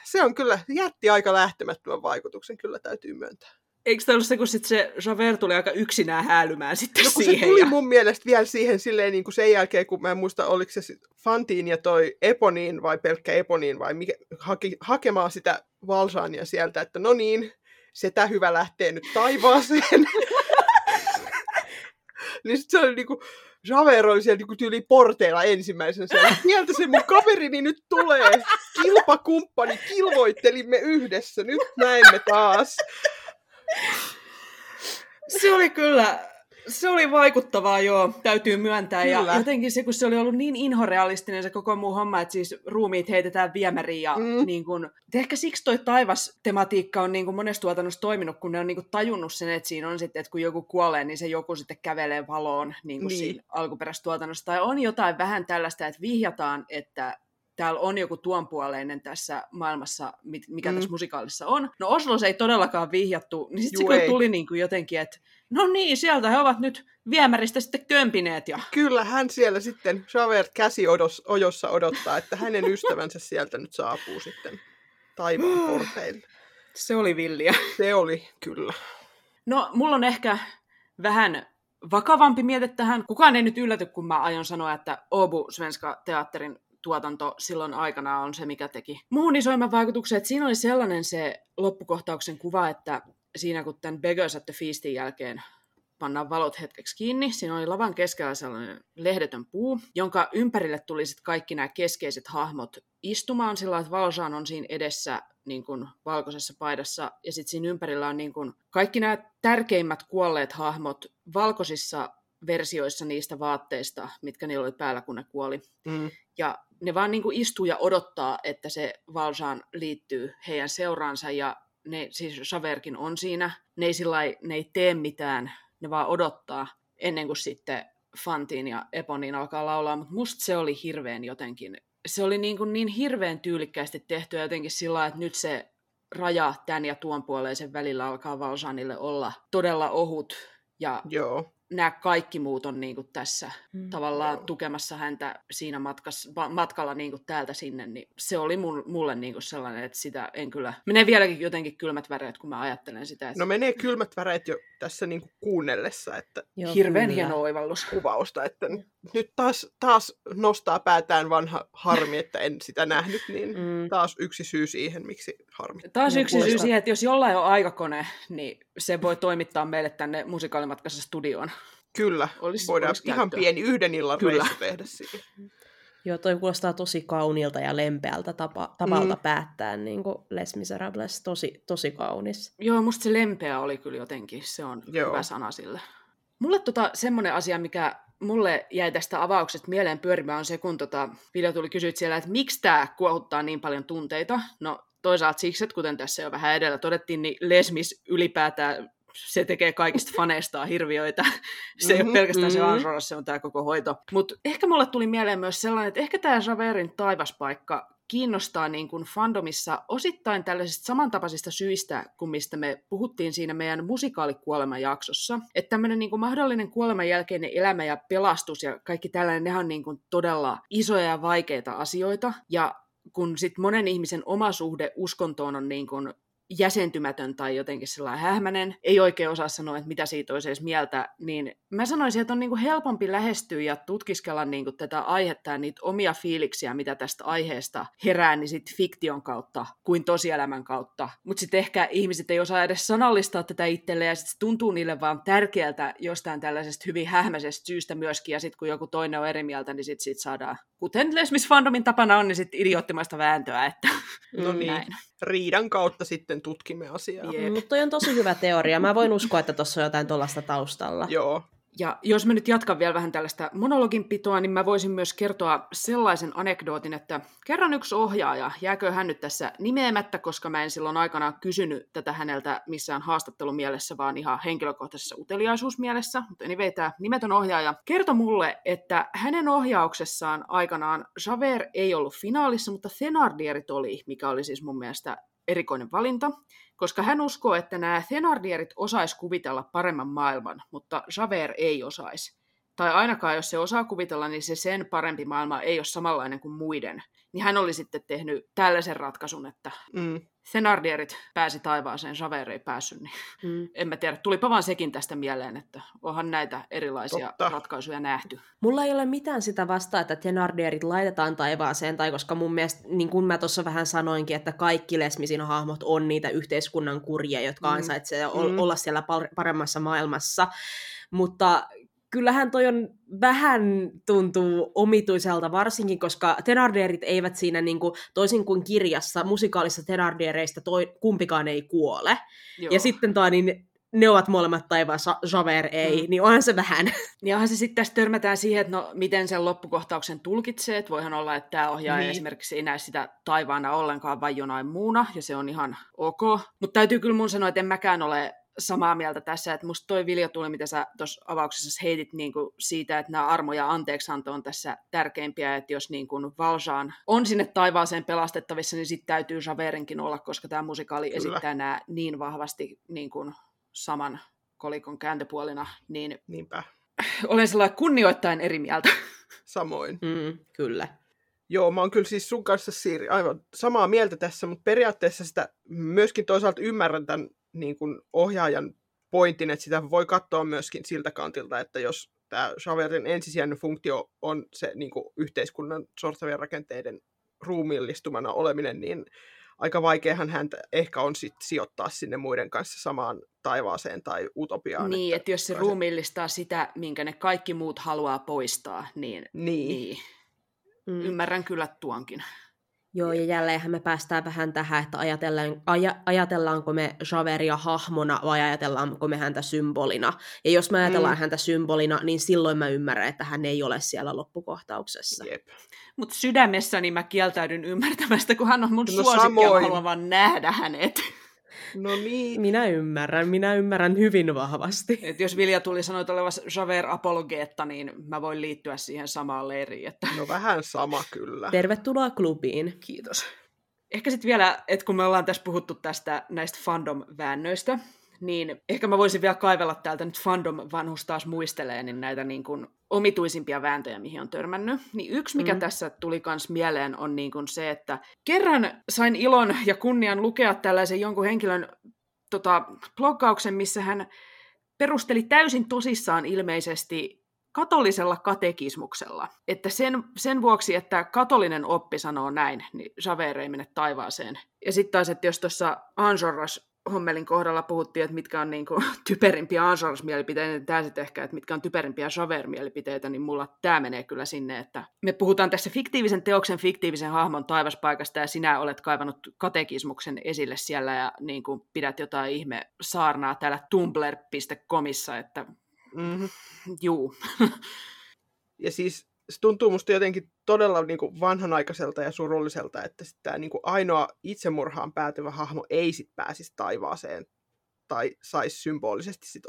se on kyllä, jätti aika lähtemättömän vaikutuksen, kyllä täytyy myöntää. Eikö tämä ollut se, kun sit se Javert tuli aika yksinään häälymään sitten no, siihen? se tuli ja... mun mielestä vielä siihen silleen niin kuin sen jälkeen, kun mä en muista, oliko se Fantiin ja toi Eponiin vai pelkkä Eponiin vai mikä, haki, hakemaan sitä Valsaania sieltä, että no niin, setä hyvä lähtee nyt taivaaseen. niin sit se oli niinku, Javert oli siellä niinku tyyli porteilla ensimmäisenä. Siellä, sieltä se mun kaverini nyt tulee. Kilpakumppani, kilvoittelimme yhdessä. Nyt näemme taas. Se oli kyllä, se oli vaikuttavaa, joo, täytyy myöntää. Kyllä. Ja jotenkin se, kun se oli ollut niin inhorealistinen se koko muu homma, että siis ruumiit heitetään viemäriin. Ja Mm. niin kun, ehkä siksi toi taivas-tematiikka on niin kun monessa tuotannossa toiminut, kun ne on niin kun tajunnut sen, että siinä on sitten, että kun joku kuolee, niin se joku sitten kävelee valoon niin Niin. siinä alkuperäisessä tuotannossa. Tai on jotain vähän tällaista, että vihjataan, että täällä on joku tuonpuoleinen tässä maailmassa, mikä Mm. tässä musikaalissa on. No Oslos ei todellakaan vihjattu, niin sitten se tuli niin kuin jotenkin, että no niin, sieltä he ovat nyt viemäristä sitten kömpineet. Ja... Kyllä hän siellä sitten, Javert käsi odos, ojossa odottaa, että hänen ystävänsä sieltä nyt saapuu sitten taivaan porteille. Se oli villiä. Se oli kyllä. No, mulla on ehkä vähän vakavampi miete tähän. Kukaan ei nyt ylläty, kun mä aion sanoa, että Obu Svenska teatterin tuotanto silloin aikana on se, mikä teki muun isoimman vaikutuksen. Että siinä oli sellainen se loppukohtauksen kuva, että siinä kun tämän Beggars at the Feastin jälkeen pannaan valot hetkeksi kiinni. Siinä oli lavan keskellä sellainen lehdetön puu, jonka ympärille tuli sitten kaikki nämä keskeiset hahmot istumaan sillä että Valjean on siinä edessä niin kuin valkoisessa paidassa, ja sitten siinä ympärillä on niin kuin kaikki nämä tärkeimmät kuolleet hahmot valkoisissa versioissa niistä vaatteista, mitkä niillä oli päällä, kun ne kuoli. Mm. Ja ne vaan niin kuin istuu ja odottaa, että se Valjean liittyy heidän seuraansa, ja ne, siis Saverkin on siinä. Ne ei, sillai, ne ei tee mitään, ne vaan odottaa ennen kuin sitten Fantin ja Eponin alkaa laulaa, mutta musta se oli hirveän jotenkin, se oli niin, kuin niin hirveän tyylikkäästi tehty jotenkin sillä että nyt se raja tämän ja tuon puoleisen välillä alkaa Valjeanille olla todella ohut ja Joo. Nämä kaikki muut on niin kuin tässä Mm. tavallaan tukemassa häntä siinä matkassa, va- matkalla niin kuin täältä sinne, niin se oli mun, mulle niin kuin sellainen, että sitä en kyllä... Menee vieläkin jotenkin kylmät väreet, kun mä ajattelen sitä, että No menee kylmät väreet jo tässä niinku kuunnellessa, että Joo, hirveän kyllä. hieno oivallus. kuvausta, että nyt taas, taas nostaa päätään vanha harmi, että en sitä nähnyt, niin Mm. taas yksi syy siihen, miksi harmi. Taas Ja yksi syy siihen, että jos jollain on aikakone, niin se voi toimittaa meille tänne musikaalimatkassa studioon. Kyllä, Olisi- voidaan olisi ihan käyttöä. pieni yhden illan Kyllä. reissu tehdä siihen. Joo, toi kuulostaa tosi kauniilta ja lempeältä tapa, tavalta Mm. päättää niin kuin Les Miserables. Tosi, tosi kaunis. Joo, musta se lempeä oli kyllä jotenkin, se on Joo. Joo. hyvä sana sille. Mulle tota, semmoinen asia, mikä mulle jäi tästä avauksesta mieleen pyörimään, on se, kun tota, Vilja tuli kysyä siellä, että miksi tämä kuohuttaa niin paljon tunteita. No toisaalta siksi, että kuten tässä jo vähän edellä todettiin, niin Lesmis ylipäätään se tekee kaikista faneistaan hirviöitä. Se ei Mhm, ole pelkästään se mhm. Ansoras, se on tämä koko hoito. Mutta ehkä mulle tuli mieleen myös sellainen, että ehkä tämä Javerin taivaspaikka kiinnostaa niin kuin fandomissa osittain tällaisista samantapaisista syistä, kuin mistä me puhuttiin siinä meidän musikaalikuoleman jaksossa. Että tämmöinen niin kuin mahdollinen kuoleman jälkeinen elämä ja pelastus ja kaikki tällainen, ne on niin kuin todella isoja ja vaikeita asioita. Ja kun sit monen ihmisen oma suhde uskontoon on niin kuin jäsentymätön tai jotenkin sellainen hähmäinen, ei oikein osaa sanoa, että mitä siitä olisi edes mieltä, niin mä sanoisin, että on niinku helpompi lähestyä ja tutkiskella niinku tätä aihetta ja niitä omia fiiliksiä, mitä tästä aiheesta herää, niin sit fiktion kautta kuin tosielämän kautta. Mutta sitten ehkä ihmiset ei osaa edes sanallistaa tätä itselleen ja sit se tuntuu niille vaan tärkeältä jostain tällaisesta hyvin hähmäisestä syystä myöskin, ja sitten kun joku toinen on eri mieltä, niin sitten sit saadaan, kuten Lesmis Fandomin tapana on, niin sitten idioottimaista vääntöä, että No niin, näin. Riidan kautta sitten tutkimme asiaa. Jep. Mutta on tosi hyvä teoria. Mä voin uskoa, että tuossa on jotain tuollaista taustalla. Joo, Ja jos mä nyt jatkan vielä vähän tällaista monologin pitoa, niin mä voisin myös kertoa sellaisen anekdootin, että kerran yksi ohjaaja, jääkö hän nyt tässä nimeämättä, koska mä en silloin aikanaan kysynyt tätä häneltä missään haastattelumielessä, vaan ihan henkilökohtaisessa uteliaisuusmielessä. Mutta anyway, tämä nimetön ohjaaja kertoi mulle, että hänen ohjauksessaan aikanaan Javert ei ollut finaalissa, mutta Thenardierit oli, mikä oli siis mun mielestä erikoinen valinta, koska hän uskoo, että nämä Thenardierit osais kuvitella paremman maailman, mutta Javert ei osaisi. Tai ainakaan jos se osaa kuvitella, niin se sen parempi maailma ei ole samanlainen kuin muiden. Niin hän oli sitten tehnyt tällaisen ratkaisun, että mm. Thenardierit pääsi taivaaseen, Javert ei päässyt. Niin Mm. en mä tiedä, tulipa vaan sekin tästä mieleen, että onhan näitä erilaisia Totta. ratkaisuja nähty. Mulla ei ole mitään sitä vastaa, että Thenardierit laitetaan taivaaseen, tai koska mun mielestä, niin kuin mä tuossa vähän sanoinkin, että kaikki Lesmisin hahmot on niitä yhteiskunnan kurjia, jotka Mm. ansaitsee ol- Mm. olla siellä paremmassa maailmassa. Mutta kyllähän toi on vähän tuntuu omituiselta, varsinkin koska Tenardierit eivät siinä, niin kuin, toisin kuin kirjassa, musikaalissa Tenardiereista toi, kumpikaan ei kuole. Joo. Ja sitten toi, niin ne ovat molemmat taivaassa, Javert ei, mm. niin onhan se vähän. Ja onhan se sitten tässä törmätään siihen, että no, miten sen loppukohtauksen tulkitsee, että voihan olla, että tämä ohjaaja niin. esimerkiksi ei näe sitä taivaana ollenkaan, vai jonain muuna, ja se on ihan ok. Mutta täytyy kyllä mun sanoa, että en mäkään ole samaa mieltä tässä, että musta toi Vilja tuli, mitä sä tuossa avauksessa heitit niin kuin siitä, että nämä armo ja anteeksianto on tässä tärkeimpiä, että jos niin kuin Valjean on sinne taivaaseen pelastettavissa, niin sitten täytyy Javerinkin olla, koska tämä musikaali Kyllä. esittää nämä niin vahvasti niin kuin saman kolikon kääntöpuolina, niin Niinpä. olen sellainen kunnioittain eri mieltä. Samoin. Mm, kyllä. Joo, mä oon kyllä siis sun kanssa Siiri aivan samaa mieltä tässä, mutta periaatteessa sitä myöskin toisaalta ymmärrän tämän niin kuin ohjaajan pointin, että sitä voi katsoa myöskin siltä kantilta, että jos tämä Javerin ensisijainen funktio on se niin kuin yhteiskunnan sortavien rakenteiden ruumiillistumana oleminen, niin aika vaikeahan häntä ehkä on sit sijoittaa sinne muiden kanssa samaan taivaaseen tai utopiaan. Niin, että, että jos se ruumiillistaa sitä, minkä ne kaikki muut haluaa poistaa, niin, niin. niin. Mm. ymmärrän kyllä tuonkin. Joo, ja jälleenhän me päästään vähän tähän, että ajatellaan, aj, ajatellaanko me Javeria hahmona vai ajatellaanko me häntä symbolina. Ja jos me ajatellaan mm. häntä symbolina, niin silloin mä ymmärrän, että hän ei ole siellä loppukohtauksessa. Jep. Mutta sydämessäni mä kieltäydyn ymmärtämästä, kun hän on mun no suosikki ja haluan vaan nähdä hänet. No niin. Minä ymmärrän, minä ymmärrän hyvin vahvasti. Et jos Vilja tuli sanoa olevassa Javert apologeetta, niin mä voin liittyä siihen samaan leiriin. Että... No vähän sama kyllä. Tervetuloa klubiin. Kiitos. Ehkä sitten vielä, että kun me ollaan tässä puhuttu tästä näistä fandom-väännöistä, niin ehkä mä voisin vielä kaivella täältä nyt fandom vanhus taas muistelee niin näitä niin kuin omituisimpia vääntöjä, mihin on törmännyt. Niin yksi, mikä mm. tässä tuli kans mieleen, on niin kuin se, että kerran sain ilon ja kunnian lukea tällaisen jonkun henkilön tota, bloggauksen, missä hän perusteli täysin tosissaan ilmeisesti katolisella katekismuksella. Että sen, sen vuoksi, että katolinen oppi sanoo näin, niin Javert ei mene taivaaseen. Ja sitten taas, että jos tuossa Anjoras Hommelin kohdalla puhuttiin, että mitkä on niin kuin, typerimpiä Ansars-mielipiteitä, niin tämä sitten ehkä, että mitkä on typerimpiä Javert-mielipiteitä, niin mulla tämä menee kyllä sinne, että me puhutaan tässä fiktiivisen teoksen, fiktiivisen hahmon taivaspaikasta, ja sinä olet kaivannut katekismuksen esille siellä, ja niin kuin, pidät jotain ihme saarnaa täällä tumblr.comissa, että mm-hmm. juu. ja siis se tuntuu musta jotenkin todella niin kuin vanhanaikaiselta ja surulliselta, että tämä niin ainoa itsemurhaan päätyvä hahmo ei sit pääsisi taivaaseen tai saisi symbolisesti sit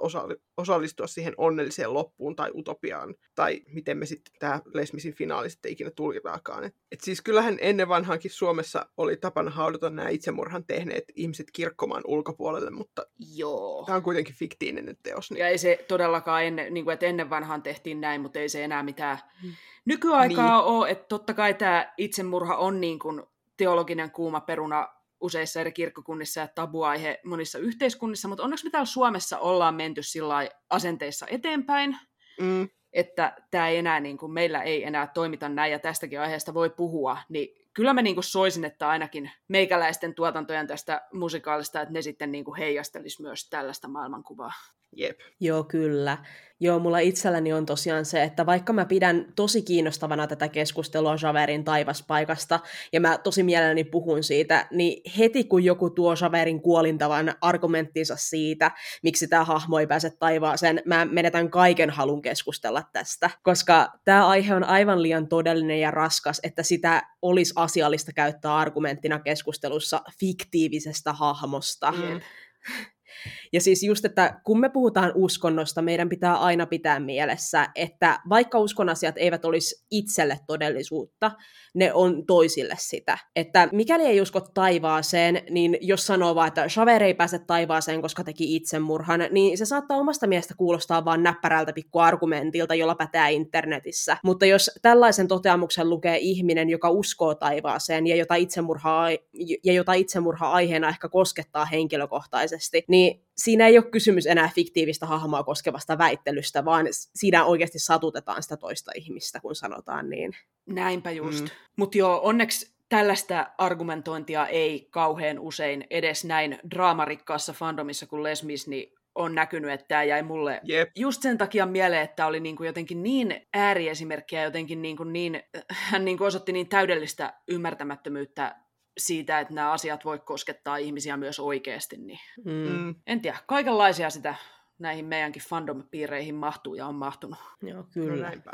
osallistua siihen onnelliseen loppuun tai utopiaan, tai miten me sitten tämä Lesmisin finaali sitten ikinä tulkitaakaan. Et, et siis kyllähän ennen vanhaankin Suomessa oli tapana haudata nämä itsemurhan tehneet ihmiset kirkkomaan ulkopuolelle, mutta Joo. tämä on kuitenkin fiktiivinen teos. Niin. Ja ei se todellakaan, ennen, niin kuin, että ennen vanhaan tehtiin näin, mutta ei se enää mitään hmm. nykyaikaa niin. ole, että totta kai tämä itsemurha on niin kuin teologinen kuuma peruna useissa eri kirkkokunnissa ja tabuaihe monissa yhteiskunnissa, mutta onneksi me täällä Suomessa ollaan menty sillä asenteissa eteenpäin, mm. että tämä ei enää, niin kuin, meillä ei enää toimita näin ja tästäkin aiheesta voi puhua, niin kyllä mä niin kuin soisin, että ainakin meikäläisten tuotantojen tästä musikaalista, että ne sitten niin kuin heijastelisi myös tällaista maailmankuvaa. Jep. Joo, kyllä. Joo, mulla itselläni on tosiaan se, että vaikka mä pidän tosi kiinnostavana tätä keskustelua Javerin taivaspaikasta, ja mä tosi mielelläni puhun siitä, niin heti kun joku tuo Javerin kuolintavan argumenttinsa siitä, miksi tämä hahmo ei pääse taivaaseen, mä menetän kaiken halun keskustella tästä, koska tämä aihe on aivan liian todellinen ja raskas, että sitä olisi asiallista käyttää argumenttina keskustelussa fiktiivisestä hahmosta. Mm. Ja siis just, että kun me puhutaan uskonnosta, meidän pitää aina pitää mielessä, että vaikka uskon asiat eivät olisi itselle todellisuutta, ne on toisille sitä. Että mikäli ei usko taivaaseen, niin jos sanoo vaan, että Shaver ei pääse taivaaseen, koska teki itsemurhan, niin se saattaa omasta mielestä kuulostaa vain näppärältä pikku argumentilta, jolla pätää internetissä. Mutta jos tällaisen toteamuksen lukee ihminen, joka uskoo taivaaseen ja jota itsemurha, ja jota itsemurha aiheena ehkä koskettaa henkilökohtaisesti, niin siinä ei ole kysymys enää fiktiivistä hahmoa koskevasta väittelystä, vaan siinä oikeasti satutetaan sitä toista ihmistä, kun sanotaan niin. Näinpä just. Mm. Mutta joo, onneksi tällaista argumentointia ei kauhean usein edes näin draamarikkaassa fandomissa kuin Les Mis, niin on näkynyt, että tämä jäi mulle Jep. just sen takia mieleen, että oli niin kuin jotenkin niin ääriesimerkkiä, jotenkin niin kuin niin, hän niin kuin osoitti niin täydellistä ymmärtämättömyyttä siitä, että nämä asiat voi koskettaa ihmisiä myös oikeasti. Niin. Mm. Mm. En tiedä, kaikenlaisia sitä näihin meidänkin fandom-piireihin mahtuu ja on mahtunut. Joo, No kyllä. näinpä.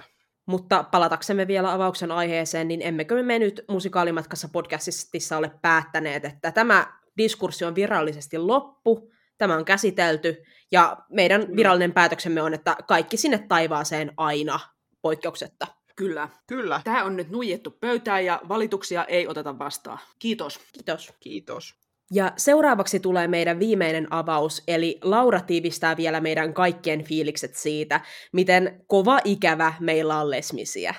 Mutta palataksemme vielä avauksen aiheeseen, niin emmekö me nyt musikaalimatkassa podcastissa ole päättäneet, että tämä diskurssi on virallisesti loppu, tämä on käsitelty, ja meidän virallinen päätöksemme on, että kaikki sinne taivaaseen aina poikkeuksetta. Kyllä. Kyllä, Tämä on nyt nuijittu pöytään ja valituksia ei oteta vastaan. Kiitos. Kiitos. kiitos. Ja seuraavaksi tulee meidän viimeinen avaus, eli Laura tiivistää vielä meidän kaikkien fiilikset siitä, miten kova ikävä meillä on lesmisiä.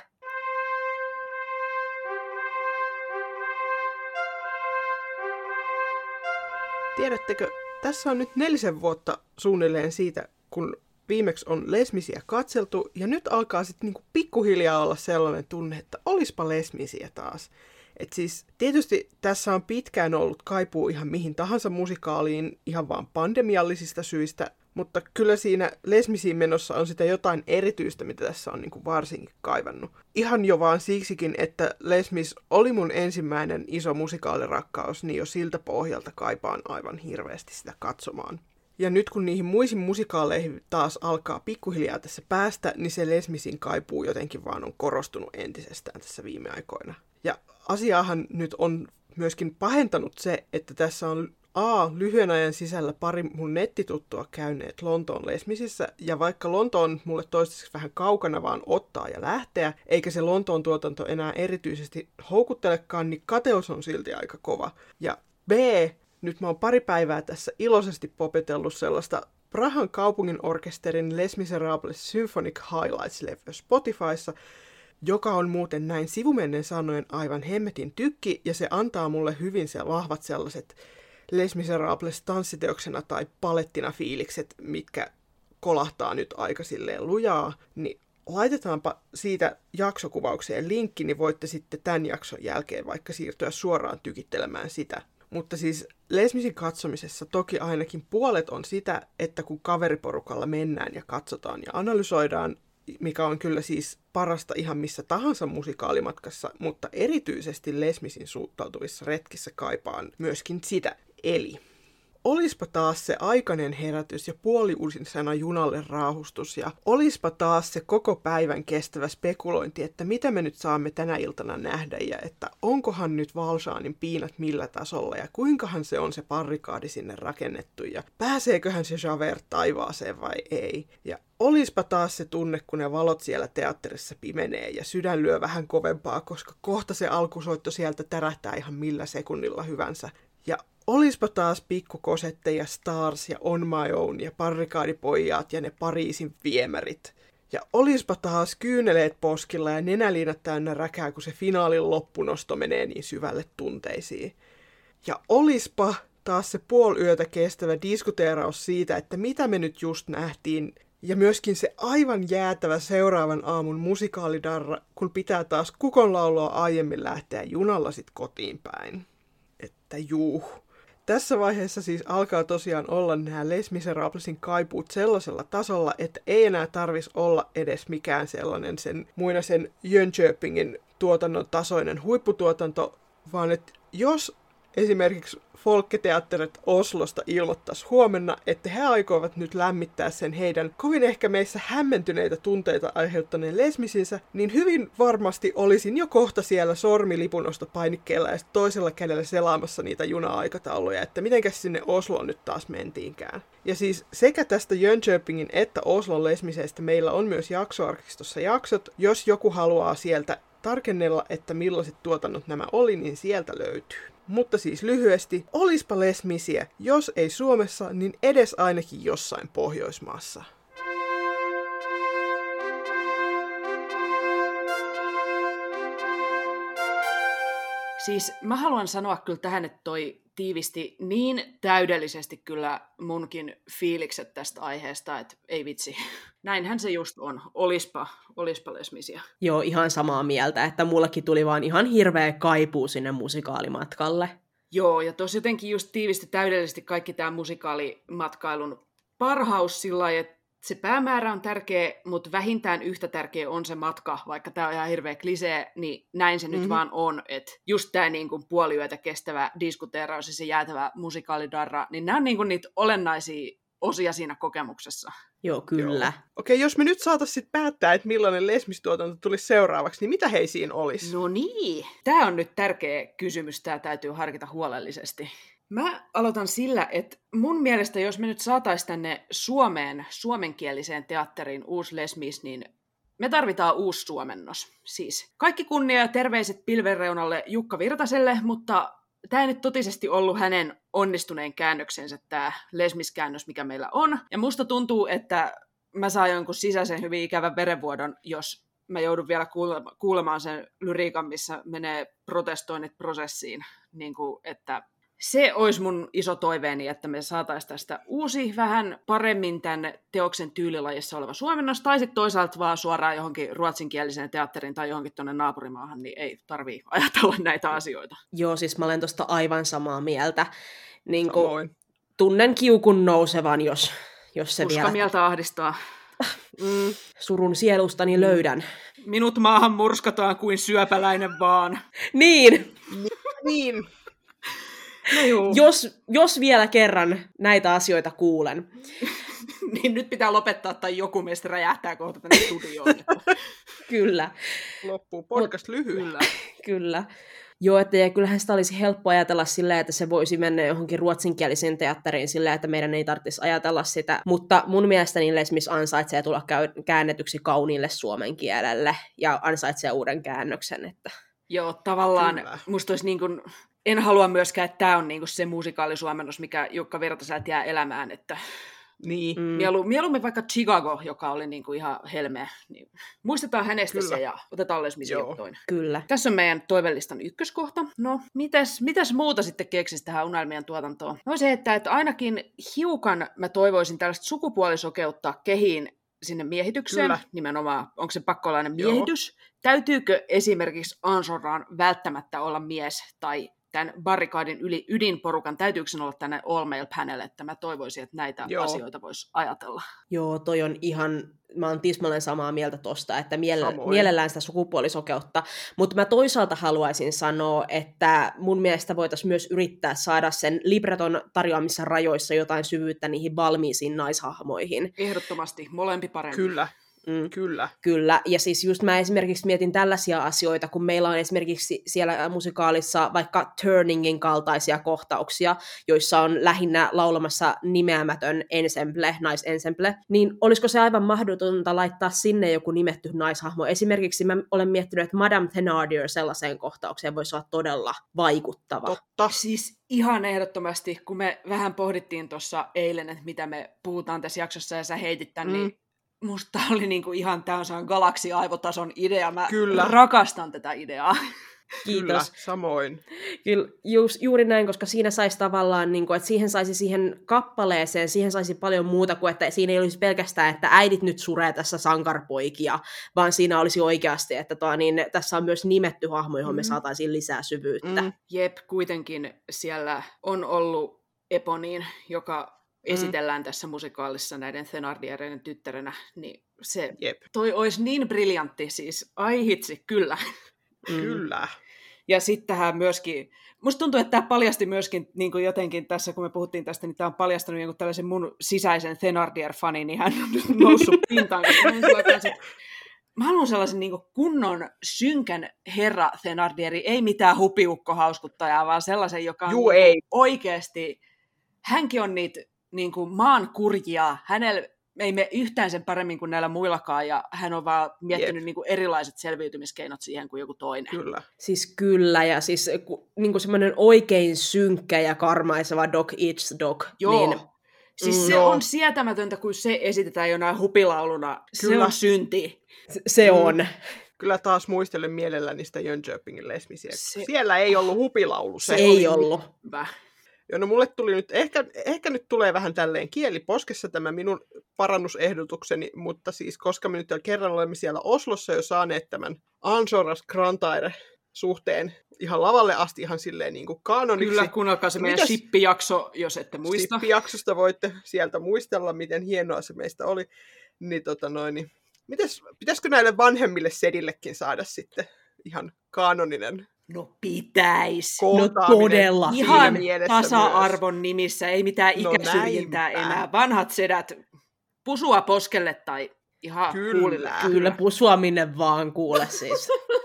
Tiedättekö, tässä on nyt nelisen vuotta suunnilleen siitä, kun viimeksi on lesmisiä katseltu, ja nyt alkaa sitten niinku pikkuhiljaa olla sellainen tunne, että olispa lesmisiä taas. Et siis tietysti tässä on pitkään ollut kaipuu ihan mihin tahansa musikaaliin ihan vaan pandemiallisista syistä, mutta kyllä siinä lesmisiin menossa on sitä jotain erityistä, mitä tässä on niinku varsinkin kaivannut. Ihan jo vaan siksikin, että Lesmis oli mun ensimmäinen iso musikaalirakkaus, niin jo siltä pohjalta kaipaan aivan hirveästi sitä katsomaan. Ja nyt kun niihin muihin musikaaleihin taas alkaa pikkuhiljaa tässä päästä, niin se Lesmisin kaipuu jotenkin vaan on korostunut entisestään tässä viime aikoina. Ja asiaahan nyt on myöskin pahentanut se, että tässä on A. lyhyen ajan sisällä pari mun nettituttua käyneet Lontoon Lesmisissä, ja vaikka Lonto on mulle toistaiseksi vähän kaukana vaan ottaa ja lähteä, eikä se Lontoon tuotanto enää erityisesti houkuttelekaan, niin kateus on silti aika kova. Ja B. Nyt mä oon pari päivää tässä iloisesti popetellut sellaista Prahan kaupungin orkesterin Les Miserables Symphonic Highlights-levyä Spotifyssa, joka on muuten näin sivumennen sanoen aivan hemmetin tykki, ja se antaa mulle hyvin se vahvat sellaiset Les Miserables tanssiteoksena tai palettina fiilikset, mitkä kolahtaa nyt aika silleen lujaa, niin laitetaanpa siitä jaksokuvaukseen linkki, niin voitte sitten tämän jakson jälkeen vaikka siirtyä suoraan tykittelemään sitä. Mutta siis Lesmisin katsomisessa toki ainakin puolet on sitä, että kun kaveriporukalla mennään ja katsotaan ja analysoidaan, mikä on kyllä siis parasta ihan missä tahansa musikaalimatkassa, mutta erityisesti Lesmisin suuttautuvissa retkissä kaipaan myöskin sitä. Eli olispa taas se aikainen herätys ja puoliusinsana junalle raahustus ja olispa taas se koko päivän kestävä spekulointi, että mitä me nyt saamme tänä iltana nähdä ja että onkohan nyt Valsaanin piinat millä tasolla ja kuinkahan se on se parrikaadi sinne rakennettu ja pääseeköhän se Javert taivaaseen vai ei. Ja olispa taas se tunne, kun ne valot siellä teatterissa pimenee ja sydän lyö vähän kovempaa, koska kohta se alkusoitto sieltä tärähtää ihan millä sekunnilla hyvänsä. Ja olispa taas pikkukosette ja Stars ja On My Own ja parrikaadipojat ja ne Pariisin viemärit. Ja olispa taas kyyneleet poskilla ja nenäliinat täynnä räkää, kun se finaalin loppunosto menee niin syvälle tunteisiin. Ja olispa taas se puoliyötä kestävä diskuteeraus siitä, että mitä me nyt just nähtiin, ja myöskin se aivan jäätävä seuraavan aamun musikaalidarra, kun pitää taas kukonlaulua aiemmin lähteä junalla sit kotiin päin. Että juu. Tässä vaiheessa siis alkaa tosiaan olla nämä Les Miserablesin kaipuut sellaisella tasolla, että ei enää tarvis olla edes mikään sellainen sen muinaisen Jönköpingin tuotannon tasoinen huipputuotanto, vaan että jos esimerkiksi Folketeatterit Oslosta ilmoittaisi huomenna, että he aikovat nyt lämmittää sen heidän kovin ehkä meissä hämmentyneitä tunteita aiheuttaneen lesmisinsä, niin hyvin varmasti olisin jo kohta siellä sormilipunosta painikkeella ja toisella kädellä selaamassa niitä juna-aikatauluja, että mitenkäs sinne Osloon nyt taas mentiinkään. Ja siis sekä tästä Jönköpingin että Oslon lesmiseistä meillä on myös jaksoarkistossa jaksot, jos joku haluaa sieltä tarkennella, että millaiset tuotannot nämä oli, niin sieltä löytyy. Mutta siis lyhyesti, olispa lesmisiä, jos ei Suomessa, niin edes ainakin jossain Pohjoismaassa. Siis mä haluan sanoa kyllä tähän, että toi tiivisti niin täydellisesti kyllä munkin fiilikset tästä aiheesta, että ei vitsi. Näinhän se just on. Olispa, olispa lesmisiä. Joo, ihan samaa mieltä, että mullekin tuli vaan ihan hirveä kaipuu sinne musikaalimatkalle. Joo, ja tosi jotenkin just tiivisti täydellisesti kaikki tämä musikaalimatkailun parhaus sillä lailla, että se päämäärä on tärkeä, mutta vähintään yhtä tärkeä on se matka, vaikka tämä on ihan hirveä klisee, niin näin se mm-hmm. nyt vaan on, että just tämä niin kuin puoliyötä kestävä diskuteeraus ja se jäätävä musikaalidarra, niin nämä on niin kuin niitä olennaisia osia siinä kokemuksessa. Joo, kyllä. Joo. Okei, jos me nyt saataisiin päättää, että millainen lesmistuotanto tulisi seuraavaksi, niin mitä hei siinä olisi? No niin. Tämä on nyt tärkeä kysymys, tämä täytyy harkita huolellisesti. Mä aloitan sillä, että mun mielestä jos me nyt saataisiin tänne Suomeen, suomenkieliseen teatteriin uusi lesmis, niin me tarvitaan uusi suomennos. Siis kaikki kunnia ja terveiset pilvenreunalle Jukka Virtaselle, mutta tämä ei nyt totisesti ollut hänen onnistuneen käännöksensä, tämä lesmiskäännös, mikä meillä on. Ja musta tuntuu, että mä saan jonkun sisäisen hyvin ikävän verenvuodon, jos mä joudun vielä kuulemaan sen lyriikan, missä menee protestoinnit prosessiin, niin kuin, että se olisi mun iso toiveeni, että me saataisiin tästä uusi, vähän paremmin tämän teoksen tyylilajissa oleva suomennos, tai sitten toisaalta vaan suoraan johonkin ruotsinkieliseen teatteriin tai johonkin tuonne naapurimaahan, niin ei tarvii ajatella näitä asioita. Joo, siis mä olen tuosta aivan samaa mieltä. Niin kuin, tunnen kiukun nousevan, jos, jos se Uska vielä... mieltä ahdistaa. Mm, surun sielustani löydän. Minut maahan murskataan kuin syöpäläinen vaan. Niin! niin. No jos, jos vielä kerran näitä asioita kuulen. niin nyt pitää lopettaa tai joku meistä räjähtää kohta tänne studioon. Kyllä. Loppuu podcast lyhyellä. Kyllä. Joo, että ja kyllähän sitä olisi helppo ajatella sillä, että se voisi mennä johonkin ruotsinkieliseen teatteriin sillä, että meidän ei tarvitsisi ajatella sitä. Mutta mun mielestä niin Les ansaitsee tulla käännetyksi kauniille suomen kielelle ja ansaitsee uuden käännöksen. Että... Joo, tavallaan Kyllä. musta olisi niin kuin, en halua myöskään, että tämä on niin kuin se musikaalisuomennus, mikä Jukka Virtaselta jää elämään, että niin. Mm. Mielu, mieluummin vaikka Chicago, joka oli niinku ihan helmeä. Niin muistetaan hänestä Kyllä. se ja otetaan toinen. Kyllä. Tässä on meidän toivellistan ykköskohta. No, mitäs, mitäs muuta sitten keksisi tähän unelmien tuotantoon? No se, että, että ainakin hiukan mä toivoisin tällaista sukupuolisokeutta kehiin sinne miehitykseen, Kyllä. nimenomaan, onko se pakkolainen miehitys, Joo. täytyykö esimerkiksi Ansoraan välttämättä olla mies tai tämän barrikaadin yli, ydinporukan, täytyykö sen olla tänne all male panel, että mä toivoisin, että näitä Joo. asioita voisi ajatella. Joo, toi on ihan, mä oon tismalleen samaa mieltä tosta, että miele- mielellään sitä sukupuolisokeutta, mutta mä toisaalta haluaisin sanoa, että mun mielestä voitaisiin myös yrittää saada sen libreton tarjoamissa rajoissa jotain syvyyttä niihin valmiisiin naishahmoihin. Ehdottomasti, molempi parempi. Kyllä. Mm. Kyllä. Kyllä, ja siis just mä esimerkiksi mietin tällaisia asioita, kun meillä on esimerkiksi siellä musikaalissa vaikka Turningin kaltaisia kohtauksia, joissa on lähinnä laulamassa nimeämätön ensemble, naisensemble, niin olisiko se aivan mahdotonta laittaa sinne joku nimetty naishahmo? Esimerkiksi mä olen miettinyt, että Madame Thenardier sellaiseen kohtaukseen voisi olla todella vaikuttava. Totta. Siis ihan ehdottomasti, kun me vähän pohdittiin tuossa eilen, että mitä me puhutaan tässä jaksossa, ja sä heitit tämän, mm. niin musta oli niinku ihan täysin galaksi-aivotason idea. Mä Kyllä. rakastan tätä ideaa. Kiitos. Kyllä, samoin. Kyllä, ju, juuri näin, koska siinä saisi tavallaan, niin kuin, että siihen saisi siihen kappaleeseen, siihen saisi paljon muuta kuin, että siinä ei olisi pelkästään, että äidit nyt suree tässä sankarpoikia, vaan siinä olisi oikeasti, että toa, niin, tässä on myös nimetty hahmo, johon mm. me saataisiin lisää syvyyttä. Mm. Jep, kuitenkin siellä on ollut Eponiin, joka. Esitellään tässä musikaalissa näiden Thenardiereiden tyttärenä, niin se Jep. toi olisi niin briljantti, siis ai hitsi, kyllä. Mm. Kyllä. Ja sitten tähän myöskin, musta tuntuu, että tämä paljasti myöskin niin kuin jotenkin tässä, kun me puhuttiin tästä, niin tämä on paljastanut jonkun tällaisen mun sisäisen Thenardier-fanin, niin hän on noussut pintaan, mä haluan sellaisen niin kunnon synkän herra Thenardieri, ei mitään hupiukkohauskuttajaa, vaan sellaisen, joka on Juu, ei. oikeasti, hänkin on niitä niin kuin maan kurjia. Hänellä ei me yhtään sen paremmin kuin näillä muillakaan, ja hän on vaan miettinyt niin kuin erilaiset selviytymiskeinot siihen kuin joku toinen. Kyllä. Siis kyllä, ja siis niin kuin semmoinen oikein synkkä ja karmaiseva Dog Eats Dog. Joo. Niin, Siis mm, se joo. on sietämätöntä, kun se esitetään jonain hupilauluna. Kyllä. Se on synti. Se, se mm. on. Kyllä taas muistelen mielelläni sitä Jönköpingin lesmisiä. Se... Siellä ei ollut hupilaulu. Se, se ei ollut. Hyvä. Joo, no mulle tuli nyt, ehkä, ehkä nyt tulee vähän tälleen kieliposkessa tämä minun parannusehdotukseni, mutta siis koska me nyt kerran olemme siellä Oslossa jo saaneet tämän Ansoras Grantaire suhteen ihan lavalle asti ihan silleen niin kuin kaanoniksi. Kyllä, kuunnelkaa se meidän Mitäs- shippijakso, jos ette muista. Shippijaksosta voitte sieltä muistella, miten hienoa se meistä oli. Niin, tota noin, niin, mitäs, pitäisikö näille vanhemmille sedillekin saada sitten ihan kaanoninen No pitäis. kohtaaminen? todella. siinä Ihan tasa-arvon nimissä, ei mitään No ikäsyrjintää näinpä. enää. Vanhat sedät pusua poskelle tai ihan Kyllä. huulille. Kyllä pusua minne vaan kuule siis.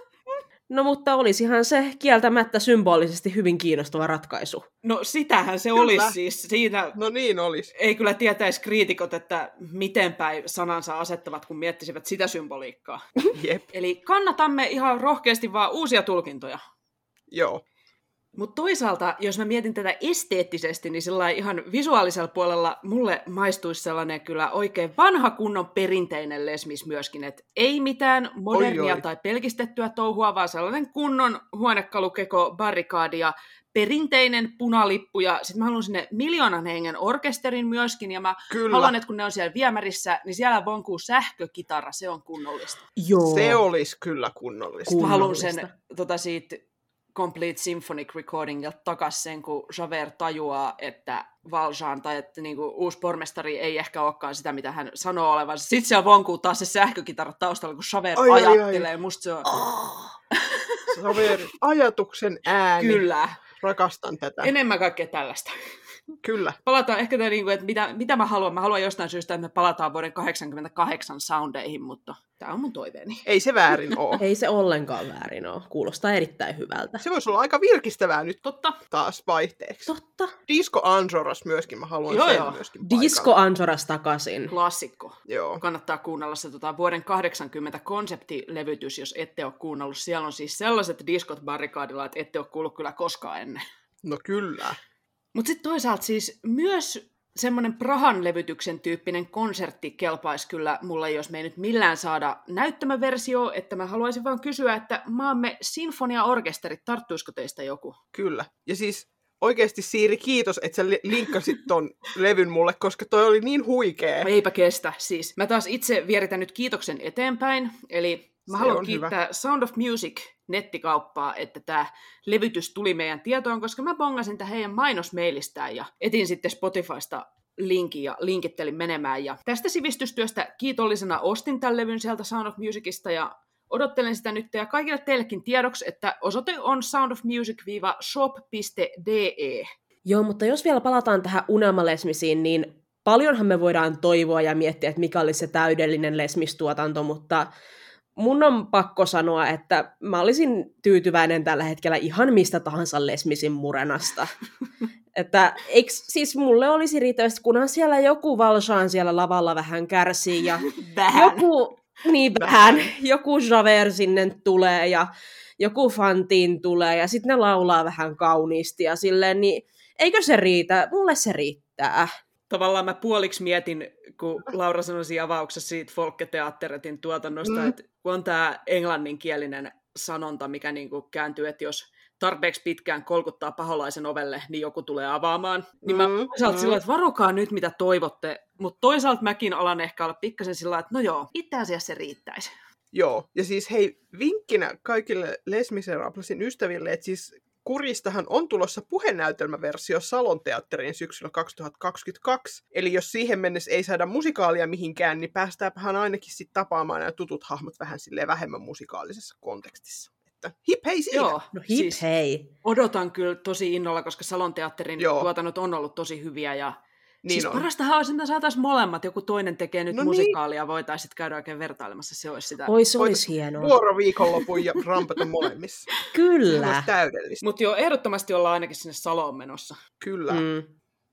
No mutta olisihan se kieltämättä symbolisesti hyvin kiinnostava ratkaisu. No sitähän se Kyllä. olisi siis. Siinä. No niin olisi. ei kyllä tietäisi kriitikot, että miten päin sanansa asettavat, kun miettisivät sitä symboliikkaa. Jep, Eli kannatamme ihan rohkeasti vaan uusia tulkintoja. joo. Mutta toisaalta, jos mä mietin tätä esteettisesti, niin sillä ihan visuaalisella puolella mulle maistuisi sellainen kyllä oikein vanha kunnon perinteinen lesmis myöskin, että ei mitään modernia Oi, oi. tai pelkistettyä touhua, vaan sellainen kunnon huonekalukeko, barrikaadi ja perinteinen punalippu, ja sitten mä haluan sinne miljoonan hengen orkesterin myöskin, ja mä Kyllä. haluan, että kun ne on siellä viemärissä, niin siellä vonkuu sähkökitara, se on kunnollista. Joo. Se olisi kyllä kunnollista. Kun- Mä haluan Kunnollista. sen tota, siitä Complete Symphonic Recordingilta takas sen, kun Javert tajuaa, että Valjean tai että niinku, uusi pormestari ei ehkä olekaan sitä, mitä hän sanoo olevansa. Sitten siellä vonkuu taas se sähkökitara taustalla, kun Javert Ai, ai, ai. ajattelee. Musta se on... Saveri, ajatuksen ääni. Kyllä. Rakastan tätä. Enemmän kaikkea tällaista. Kyllä. Palataan ehkä tämä, niinku, että mitä, mitä mä haluan. Mä haluan jostain syystä, että me palataan vuoden 88 soundeihin, mutta tämä on mun toiveeni. Ei se väärin ole. Ei se ollenkaan väärin ole. Kuulostaa erittäin hyvältä. Se voisi olla aika virkistävää nyt Totta. taas vaihteeksi. Totta. Disco Anjoras myöskin, mä haluan Joo, sen joo. myöskin paikan. Disco Anjoras takaisin. Klassikko. Joo. kannattaa kuunnella se tota, vuoden 80 konseptilevytys, jos ette ole kuunnellut. Siellä on siis sellaiset diskot barrikaadilla, että ette ole kuullut kyllä koskaan ennen. No kyllä. Mutta sitten toisaalta siis myös semmoinen Prahan levytyksen tyyppinen konsertti kelpaisi kyllä mulle, jos me ei nyt millään saada näyttämöversio, että mä haluaisin vaan kysyä, että maamme sinfoniaorkesterit, tarttuisiko teistä joku? Kyllä. Ja siis oikeasti Siiri, kiitos, että sä li- linkkasit ton levyn mulle, koska toi oli niin huikea. Eipä kestä. Siis mä taas itse vieritän nyt kiitoksen eteenpäin, eli mä Se haluan kiittää Sound of Music nettikauppaa, että tämä levytys tuli meidän tietoon, koska mä bongasin tämän heidän mainosmeilistään ja etin sitten Spotifysta linkin ja linkittelin menemään. Ja tästä sivistystyöstä kiitollisena ostin tämän levyn sieltä Sound of Musicista ja odottelen sitä nyt ja kaikille teillekin tiedoksi, että osoite on soundofmusic-shop.de. Joo, mutta jos vielä palataan tähän unelmalesmisiin, niin paljonhan me voidaan toivoa ja miettiä, että mikä olisi se täydellinen lesmistuotanto, mutta mun on pakko sanoa, että mä olisin tyytyväinen tällä hetkellä ihan mistä tahansa lesmisin murenasta. että eikö, siis mulle olisi riittävästi, kunhan siellä joku Valshaan siellä lavalla vähän kärsii ja Vähän. joku, niin vähän, joku Javert sinne tulee ja joku Fantin tulee ja sitten ne laulaa vähän kauniisti ja silleen, niin eikö se riitä? Mulle se riittää. Tavallaan mä puoliksi mietin, kun Laura sanoi siinä avauksessa siitä Folketeatteretin tuotannosta, Mm. että kun on tämä englanninkielinen sanonta, mikä niinku kääntyy, että jos tarpeeksi pitkään kolkuttaa paholaisen ovelle, niin joku tulee avaamaan. Niin mä Mm, toisaalta mm. sillä että varokaa nyt, mitä toivotte, mutta toisaalta mäkin alan ehkä olla pikkasen sillä että no joo, itse asiassa se riittäisi. Joo, ja siis hei, vinkkinä kaikille Les Miserablesin ystäville, että siis Kuristahan on tulossa puhenäytelmäversio Salon teatteriin syksyllä 2022. Eli jos siihen mennessä ei saada musikaalia mihinkään, niin päästäänpähän ainakin sitten tapaamaan nämä tutut hahmot vähän silleen vähemmän musikaalisessa kontekstissa. Että hip hei siinä! Joo, No hip siis hei. odotan kyllä tosi innolla, koska Salon teatterin Joo. tuotannot on ollut tosi hyviä ja Niin siis on. parastahan olisi, että saataisiin molemmat, joku toinen tekee nyt No niin. musikaalia, voitaisiin käydä oikein vertailemassa, se olisi sitä. Oi se Voit- olisi hienoa. Vuoroviikonlopun ja rampata molemmissa. Se Kyllä. olisi täydellistä. Mutta joo, ehdottomasti ollaan ainakin sinne Saloon menossa. Kyllä. Mm.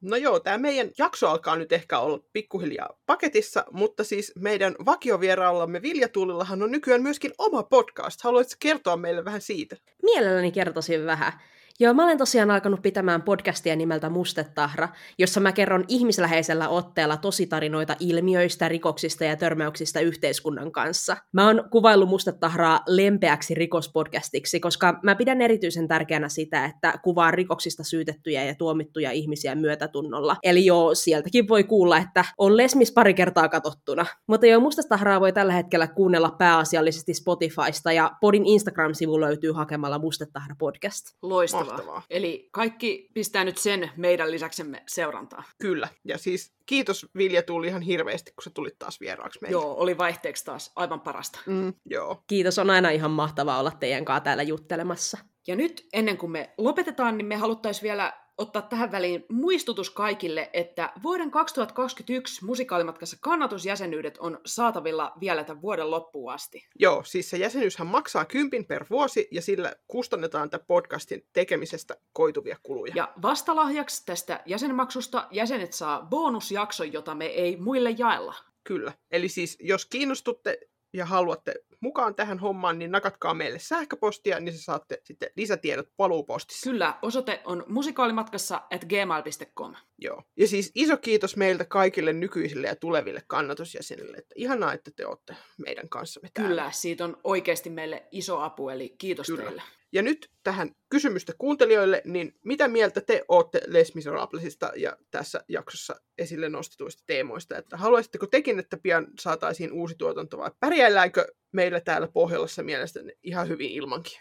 No joo, tämä meidän jakso alkaa nyt ehkä olla pikkuhiljaa paketissa, mutta siis meidän vakiovieraallamme Vilja Tuulillahan on nykyään myöskin oma podcast. Haluaisitko kertoa meille vähän siitä? Mielelläni kertoisin vähän. Joo, mä olen tosiaan alkanut pitämään podcastia nimeltä Mustetahra, jossa mä kerron ihmisläheisellä otteella tositarinoita ilmiöistä, rikoksista ja törmäyksistä yhteiskunnan kanssa. Mä oon kuvaillut Mustetahraa lempeäksi rikospodcastiksi, koska mä pidän erityisen tärkeänä sitä, että kuvaa rikoksista syytettyjä ja tuomittuja ihmisiä myötätunnolla. Eli joo, sieltäkin voi kuulla, että on lesmis pari kertaa katsottuna. Mutta joo, Mustetahraa voi tällä hetkellä kuunnella pääasiallisesti Spotifysta ja podin Instagram-sivu löytyy hakemalla Mustetahra podcast. Loistavaa. Mahtavaa. Eli kaikki pistää nyt sen meidän lisäksemme seurantaa. Kyllä. Ja siis kiitos Vilja tuli ihan hirveästi, kun sä tulit taas vieraaksi meille. Joo, oli vaihteeksi taas aivan parasta. Mm, joo. Kiitos, on aina ihan mahtavaa olla teidän kanssa täällä juttelemassa. Ja nyt ennen kuin me lopetetaan, niin me haluttaisiin vielä ottaa tähän väliin muistutus kaikille, että vuoden 2021 musikaalimatkassa kannatusjäsenyydet on saatavilla vielä tämän vuoden loppuun asti. Joo, siis se jäsenyyshän maksaa kympin per vuosi ja sillä kustannetaan tämän podcastin tekemisestä koituvia kuluja. Ja vastalahjaksi tästä jäsenmaksusta jäsenet saa bonusjakson, jota me ei muille jaella. Kyllä. Eli siis jos kiinnostutte ja haluatte mukaan tähän hommaan, niin nakatkaa meille sähköpostia, niin se saatte sitten lisätiedot paluupostissa. Kyllä, osoite on musikaalimatkassa at gmail.com. Joo. Ja siis iso kiitos meiltä kaikille nykyisille ja tuleville kannatusjäsenille. Että ihanaa, että te olette meidän kanssamme täällä. Kyllä, siitä on oikeasti meille iso apu, eli kiitos Kyllä. teille. Ja nyt tähän kysymystä kuuntelijoille, niin mitä mieltä te olette Les Miserablesista ja tässä jaksossa esille nostetuista teemoista? Että haluaisitteko tekin, että pian saataisiin uusi tuotanto vai pärjäilläänkö meillä täällä Pohjolassa mielestäni ihan hyvin ilmankin?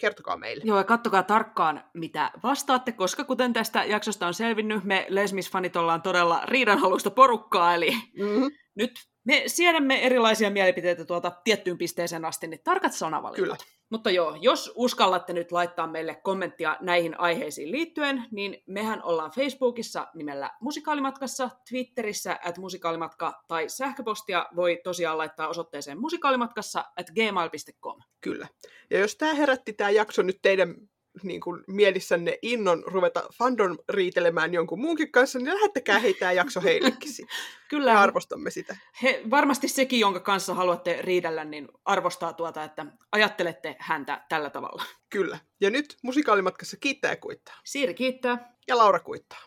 Kertokaa meille. Joo, ja kattokaa tarkkaan, mitä vastaatte, koska kuten tästä jaksosta on selvinnyt, me Lesmis-fanit ollaan todella riidanhaluista porukkaa, eli Mm-hmm. nyt me siedämme erilaisia mielipiteitä tuolta tiettyyn pisteeseen asti, niin tarkat sanavalinnat. Kyllä. Mutta joo, jos uskallatte nyt laittaa meille kommenttia näihin aiheisiin liittyen, niin mehän ollaan Facebookissa nimellä Musikaalimatkassa, Twitterissä at musikaalimatka tai sähköpostia voi tosiaan laittaa osoitteeseen musikaalimatkassa at gmail.com. Kyllä. Ja jos tämä herätti tämä jakso nyt teidän niin kuin, mielissänne innon ruveta fandom riitelemään jonkun muunkin kanssa, niin lähettäkää hei tämä jakso heillekin. Kyllä, Me arvostamme sitä. he, varmasti sekin, jonka kanssa haluatte riidellä, niin arvostaa tuota, että ajattelette häntä tällä tavalla. Kyllä. Ja nyt musikaalimatkassa kiittää ja kuittaa. Siiri kiittää. Ja Laura kuittaa.